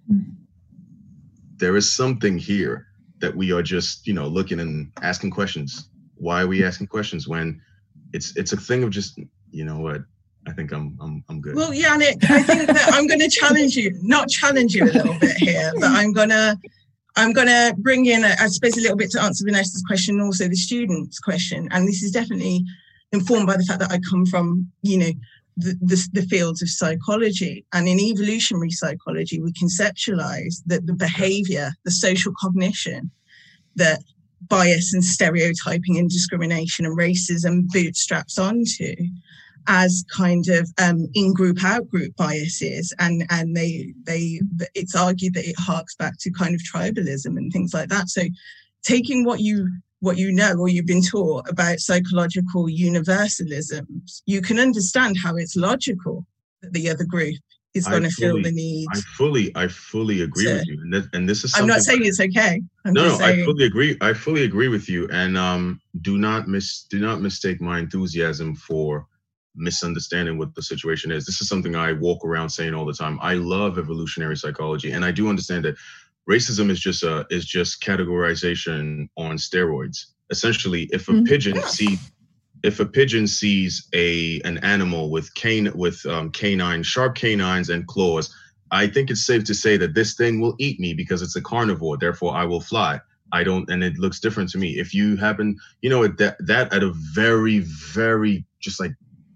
there is something here that we are just you know looking and asking questions why are we asking questions when it's it's a thing of just you know what I think I'm I'm I'm good. Well, Yannick, I think that I'm going to challenge you, not challenge you a little bit here, but I'm gonna I'm to bring in, I suppose, a little bit to answer Vanessa's question, and also the students' question. And this is definitely informed by the fact that I come from, you know, the, the, fields of psychology. And in evolutionary psychology, we conceptualize that the behavior, the social cognition that bias and stereotyping and discrimination and racism bootstraps onto as kind of um, in-group out-group biases and and they they it's argued that it harks back to kind of tribalism and things like that so taking what you what you know or you've been taught about psychological universalisms you can understand how it's logical that the other group is going to feel the need i fully i fully agree to, with you and this, and this is i'm not saying it's okay I'm no no saying, i fully agree i fully agree with you and um do not miss do not mistake my enthusiasm for misunderstanding what the situation is. This is something I walk around saying all the time. I love evolutionary psychology, and I do understand that racism is just a is just categorization on steroids. Essentially, if a mm-hmm. pigeon sees if a pigeon sees a an animal with cane with um, canine sharp canines and claws, I think it's safe to say that this thing will eat me because it's a carnivore. Therefore, I will fly. I don't, and it looks different to me. If you happen, you know, that that at a very, very just like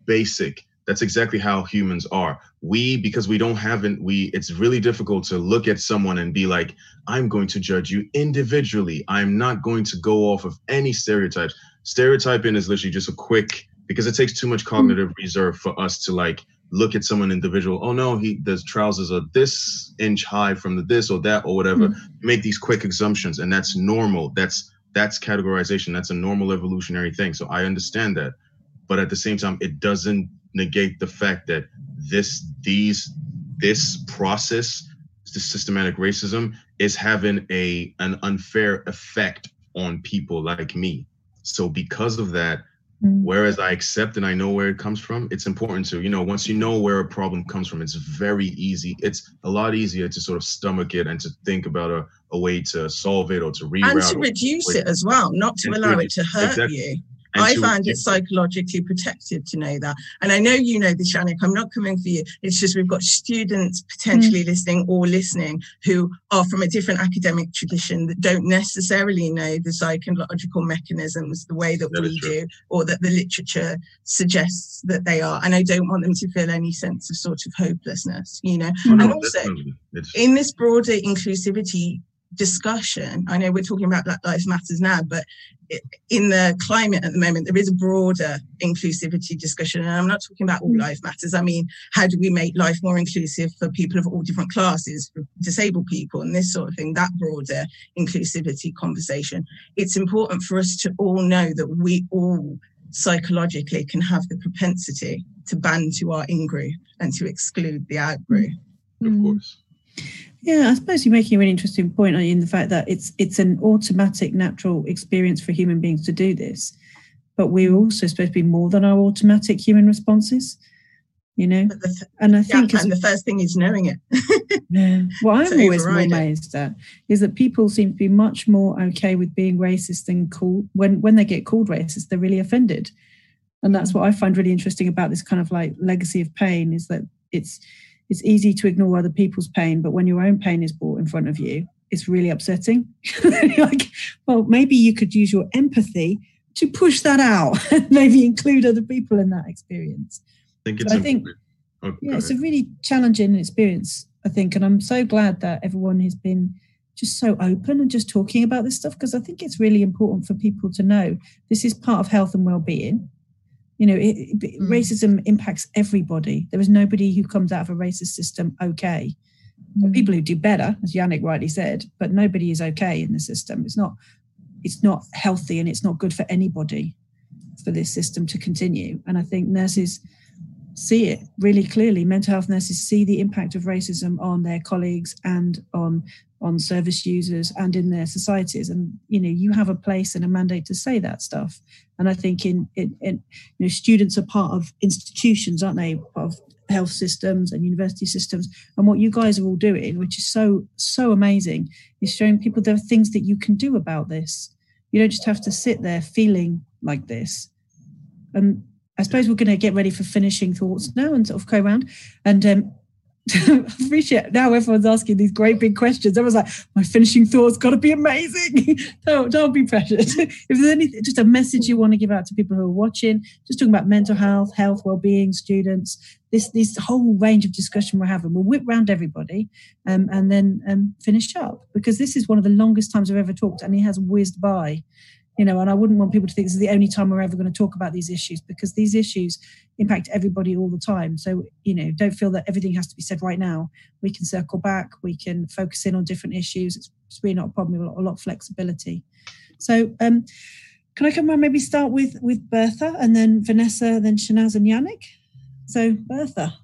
basic that's exactly how humans are. We because we don't have it we it's really difficult to look at someone and be like i'm going to judge you individually. I'm not going to go off of any stereotypes. Stereotyping is literally just a quick because it takes too much cognitive reserve for us to like look at someone individual oh no he the trousers are this inch high from the this or that or whatever. Mm-hmm. make these quick assumptions and that's normal. That's that's categorization. That's a normal evolutionary thing. So i understand that. But at the same time it doesn't negate the fact that this these this process the systematic racism is having a an unfair effect on people like me so because of that mm. whereas i accept and i know where it comes from it's important to you know once you know where a problem comes from it's very easy it's a lot easier to sort of stomach it and to think about a, a way to solve it or to reroute and to reduce it as well not to allow it to hurt exactly. you I find it psychologically protective to know that. And I know you know this, Yannick. I'm not coming for you. It's just we've got students potentially mm. listening or listening who are from a different academic tradition that don't necessarily know the psychological mechanisms the way that, that we do or that the literature suggests that they are. And I don't want them to feel any sense of sort of hopelessness, you know. Mm. And also, in this broader inclusivity discussion. I know we're talking about Black Lives Matters now, but in the climate at the moment, there is a broader inclusivity discussion. And I'm not talking about all mm. life matters. I mean, how do we make life more inclusive for people of all different classes, for disabled people, and this sort of thing, that broader inclusivity conversation. It's important for us to all know that we all psychologically can have the propensity to band to our in group and to exclude the out group. Mm. Of course. Yeah, I suppose you're making a really interesting point in the fact that it's it's an automatic, natural experience for human beings to do this, but we're also supposed to be more than our automatic human responses. You know, and I think yeah, and the first thing is knowing it. [LAUGHS] yeah, what I'm always amazed at is that people seem to be much more okay with being racist than called when when they get called racist, they're really offended, and that's what I find really interesting about this kind of like legacy of pain is that it's it's easy to ignore other people's pain, but when your own pain is brought in front of you, it's really upsetting. [LAUGHS] like, well, maybe you could use your empathy to push that out and [LAUGHS] maybe include other people in that experience. I think it's so I think, oh, yeah, it's a really challenging experience, I think. And I'm so glad that everyone has been just so open and just talking about this stuff because I think it's really important for people to know this is part of health and well-being you know, it, it, mm. racism impacts everybody. There is nobody who comes out of a racist system okay. Mm. People who do better, as Yannick rightly said, but nobody is okay in the system. It's not, it's not healthy, and it's not good for anybody for this system to continue. And I think nurses see it really clearly. Mental health nurses see the impact of racism on their colleagues and on on service users and in their societies. And you know you have a place and a mandate to say that stuff. And i think in in, in you know students are part of institutions aren't they part of health systems and university systems? And what you guys are all doing which is so so amazing is showing people there are things that you can do about this. You don't just have to sit there feeling like this. And i suppose we're going to get ready for finishing thoughts now and sort of go around and um, [LAUGHS] appreciate now everyone's asking these great big questions. I was like, my finishing thoughts got to be amazing. [LAUGHS] don't, don't be pressured. [LAUGHS] if there's anything, just a message you want to give out to people who are watching, just talking about mental health, health, well-being, students, this this whole range of discussion we're having. We'll whip round everybody um, and then um, finish up because this is one of the longest times I've ever talked and it has whizzed by you know and i wouldn't want people to think this is the only time we're ever going to talk about these issues because these issues impact everybody all the time. So you know don't feel that everything has to be said right now. We can circle back we can focus in on different issues. It's, it's really not a problem. We've got a lot of flexibility. So um can i come on maybe start with with bertha and then vanessa then shanaz and yannick? So bertha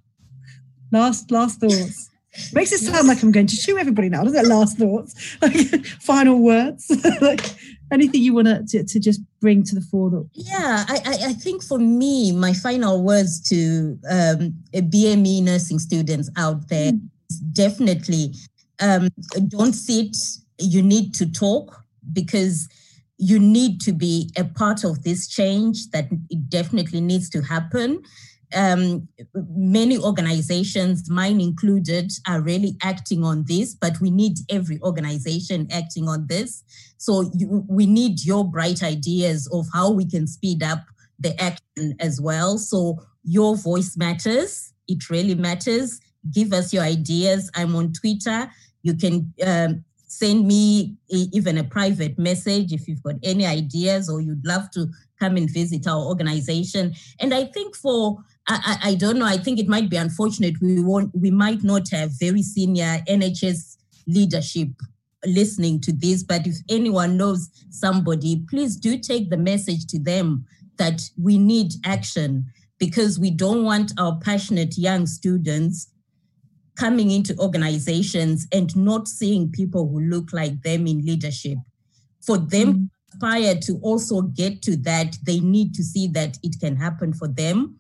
last last thoughts. Makes it sound like I'm going to shoot everybody now, doesn't it? Last thoughts, [LAUGHS] like final words, [LAUGHS] like anything you want to, to just bring to the fore? That- yeah, I, I think for me, my final words to um, BME nursing students out there mm. is definitely um, don't sit. You need to talk because you need to be a part of this change that it definitely needs to happen um, many organizations, mine included, are really acting on this, but we need every organization acting on this. So you, we need your bright ideas of how we can speed up the action as well. So your voice matters. It really matters. Give us your ideas. I'm on Twitter. You can um, send me a, even a private message if you've got any ideas or you'd love to come and visit our organization. And I think for I, I, don't know. I think it might be unfortunate. We won't. We might not have very senior NHS leadership listening to this. But if anyone knows somebody, please do take the message to them that we need action because we don't want our passionate young students coming into organizations and not seeing people who look like them in leadership. For them mm-hmm. aspire to also get to that, they need to see that it can happen for them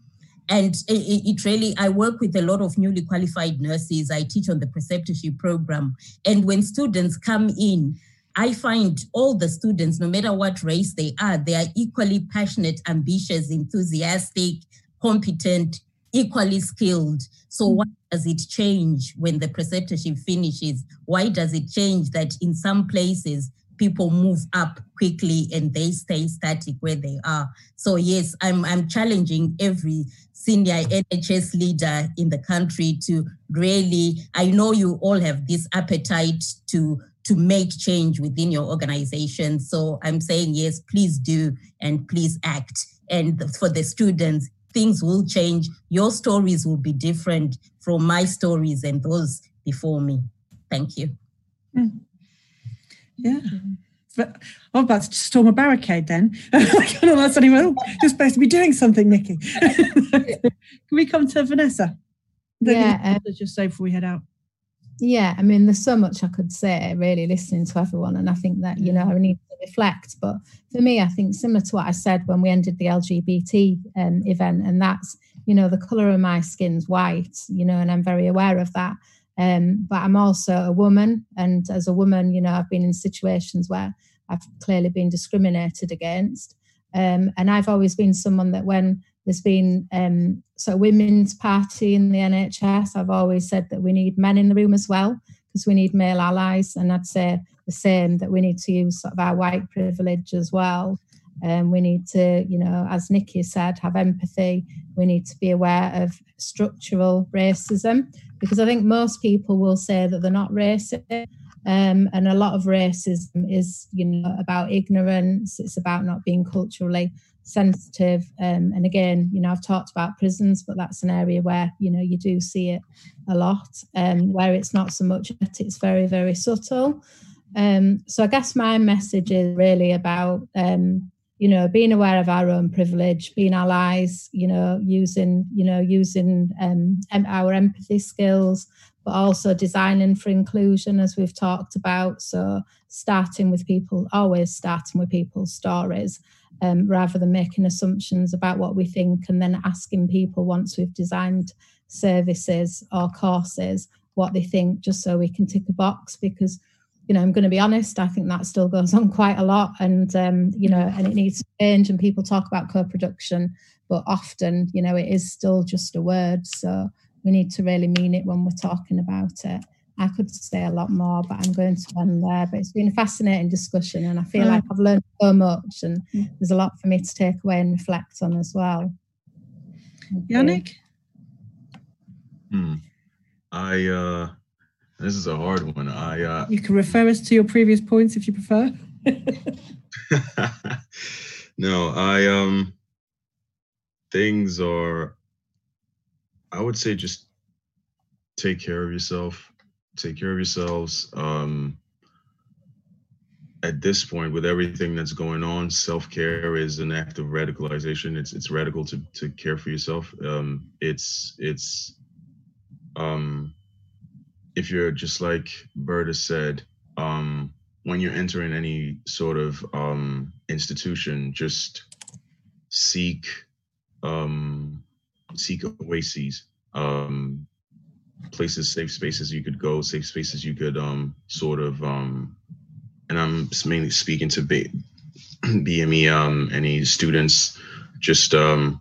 and it, it, really, I work with a lot of newly qualified nurses. I teach on the preceptorship program. And when students come in, I find all the students, no matter what race they are, they are equally passionate, ambitious, enthusiastic, competent, equally skilled. So, mm. why does it change when the preceptorship finishes? Why does it change that in some places people move up quickly and they stay static where they are? So, yes, I'm, I'm challenging every senior NHS leader in the country to really, I know you all have this appetite to to make change within your organization. So I'm saying yes, please do and please act. And for the students, things will change. Your stories will be different from my stories and those before me. Thank you. Mm. Yeah. I'm about to storm a barricade then. [LAUGHS] I don't know that's anyone. You're supposed to be doing something, Nicky. [LAUGHS] Can we come to Vanessa? yeah. Um, just say before we head out. Yeah, I mean, there's so much I could say really listening to everyone. And I think that, you know, I need to reflect. But for me, I think similar to what I said when we ended the LGBT um, event, and that's, you know, the colour of my skin's white, you know, and I'm very aware of that. Um, but I'm also a woman, and as a woman, you know, I've been in situations where I've clearly been discriminated against. Um, and I've always been someone that when there's been um, sort of women's party in the NHS, I've always said that we need men in the room as well because we need male allies. And I'd say the same that we need to use sort of our white privilege as well. And um, we need to, you know, as Nicky said, have empathy. We need to be aware of structural racism because I think most people will say that they're not racist. Um, and a lot of racism is, you know, about ignorance. It's about not being culturally sensitive. Um, and again, you know, I've talked about prisons, but that's an area where, you know, you do see it a lot, um, where it's not so much, that it's very, very subtle. Um, so I guess my message is really about, um, you know, being aware of our own privilege, being allies, you know, using, you know, using um, our empathy skills, but also designing for inclusion, as we've talked about. So starting with people, always starting with people's stories, um, rather than making assumptions about what we think and then asking people once we've designed services or courses what they think, just so we can tick a box because you know, I'm going to be honest, I think that still goes on quite a lot. And, um, you know, and it needs to change. And people talk about co production, but often, you know, it is still just a word. So we need to really mean it when we're talking about it. I could say a lot more, but I'm going to end there. But it's been a fascinating discussion, and I feel like I've learned so much, and mm. there's a lot for me to take away and reflect on as well. Yannick? Hmm. I uh this is a hard one. I uh You can refer us to your previous points if you prefer. [LAUGHS] no, I um things are I would say just take care of yourself. Take care of yourselves. Um at this point with everything that's going on self-care is an act of radicalization it's it's radical to to care for yourself um it's it's um if you're just like Bertha said um when you're entering any sort of um institution just seek um seek oases um places safe spaces you could go safe spaces you could um sort of um and I'm mainly speaking to B- [CLEARS THROAT] BME, um, any students, just um,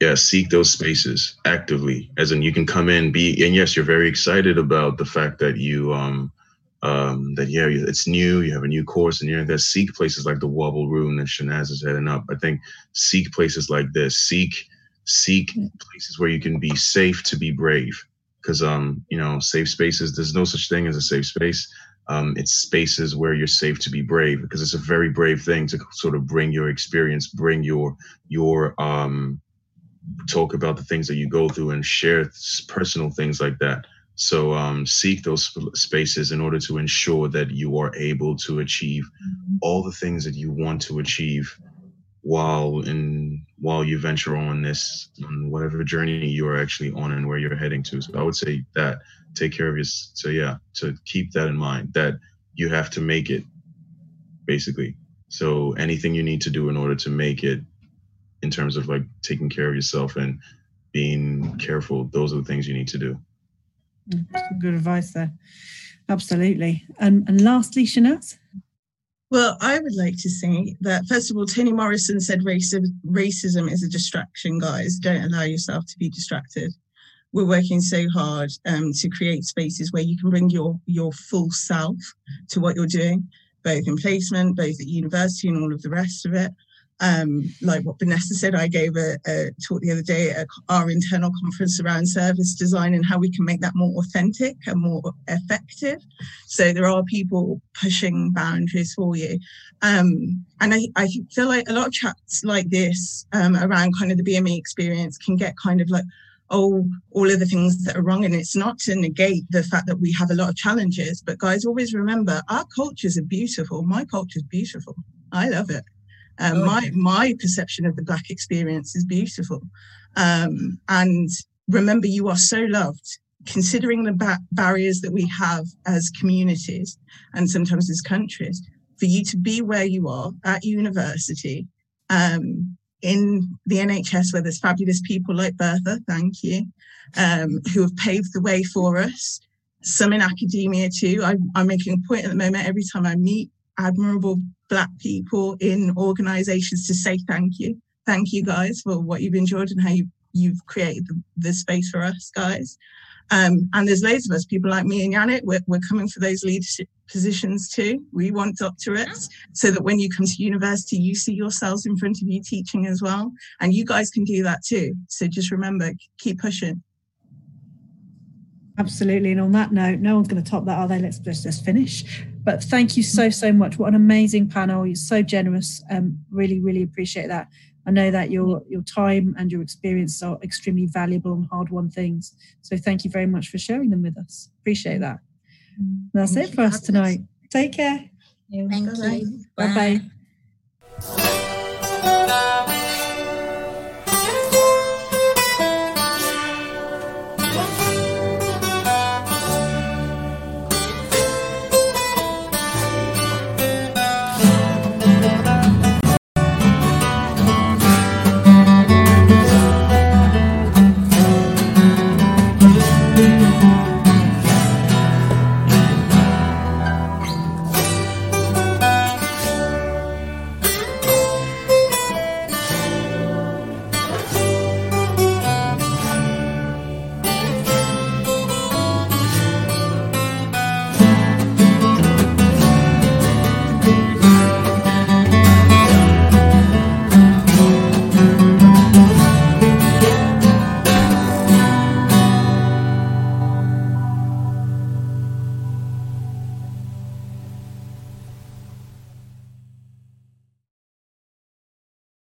yeah, seek those spaces actively. As in, you can come in, be, and yes, you're very excited about the fact that you um, um, that yeah, it's new. You have a new course, and you're there. Seek places like the Wobble Room that Shanaz is heading up. I think seek places like this. Seek seek places where you can be safe to be brave. Because um, you know, safe spaces. There's no such thing as a safe space um, it's spaces where you're safe to be brave because it's a very brave thing to sort of bring your experience, bring your your um, talk about the things that you go through and share personal things like that. So um, seek those spaces in order to ensure that you are able to achieve mm-hmm. all the things that you want to achieve while in while you venture on this on whatever journey you are actually on and where you're heading to. So I would say that take care of your so yeah to keep that in mind that you have to make it basically so anything you need to do in order to make it in terms of like taking care of yourself and being careful those are the things you need to do. Good advice there. Absolutely. And and lastly shanaz well, I would like to say that first of all, Toni Morrison said racism, racism is a distraction, guys. Don't allow yourself to be distracted. We're working so hard um, to create spaces where you can bring your your full self to what you're doing, both in placement, both at university, and all of the rest of it. Um, like what Vanessa said, I gave a, a talk the other day at our internal conference around service design and how we can make that more authentic and more effective. So there are people pushing boundaries for you. Um, and I, I feel like a lot of chats like this um, around kind of the BME experience can get kind of like, oh, all of the things that are wrong. And it's not to negate the fact that we have a lot of challenges, but guys, always remember our cultures are beautiful. My culture is beautiful. I love it. Um, my my perception of the black experience is beautiful. Um, and remember, you are so loved. Considering the ba- barriers that we have as communities and sometimes as countries, for you to be where you are at university, um, in the NHS where there's fabulous people like Bertha, thank you, um, who have paved the way for us. Some in academia too. I, I'm making a point at the moment every time I meet admirable Black people in organizations to say thank you. Thank you guys for what you've enjoyed and how you, you've created the, the space for us guys. Um, and there's loads of us, people like me and Yannick, we're, we're coming for those leadership positions too. We want doctorates so that when you come to university, you see yourselves in front of you teaching as well. And you guys can do that too. So just remember, keep pushing. Absolutely. And on that note, no one's going to top that, are they? Let's just, just finish. But thank you so, so much. What an amazing panel. You're so generous. Um, really, really appreciate that. I know that your your time and your experience are extremely valuable and hard won things. So thank you very much for sharing them with us. Appreciate that. Mm. That's thank it for us tonight. Take care. Thank you. Bye bye.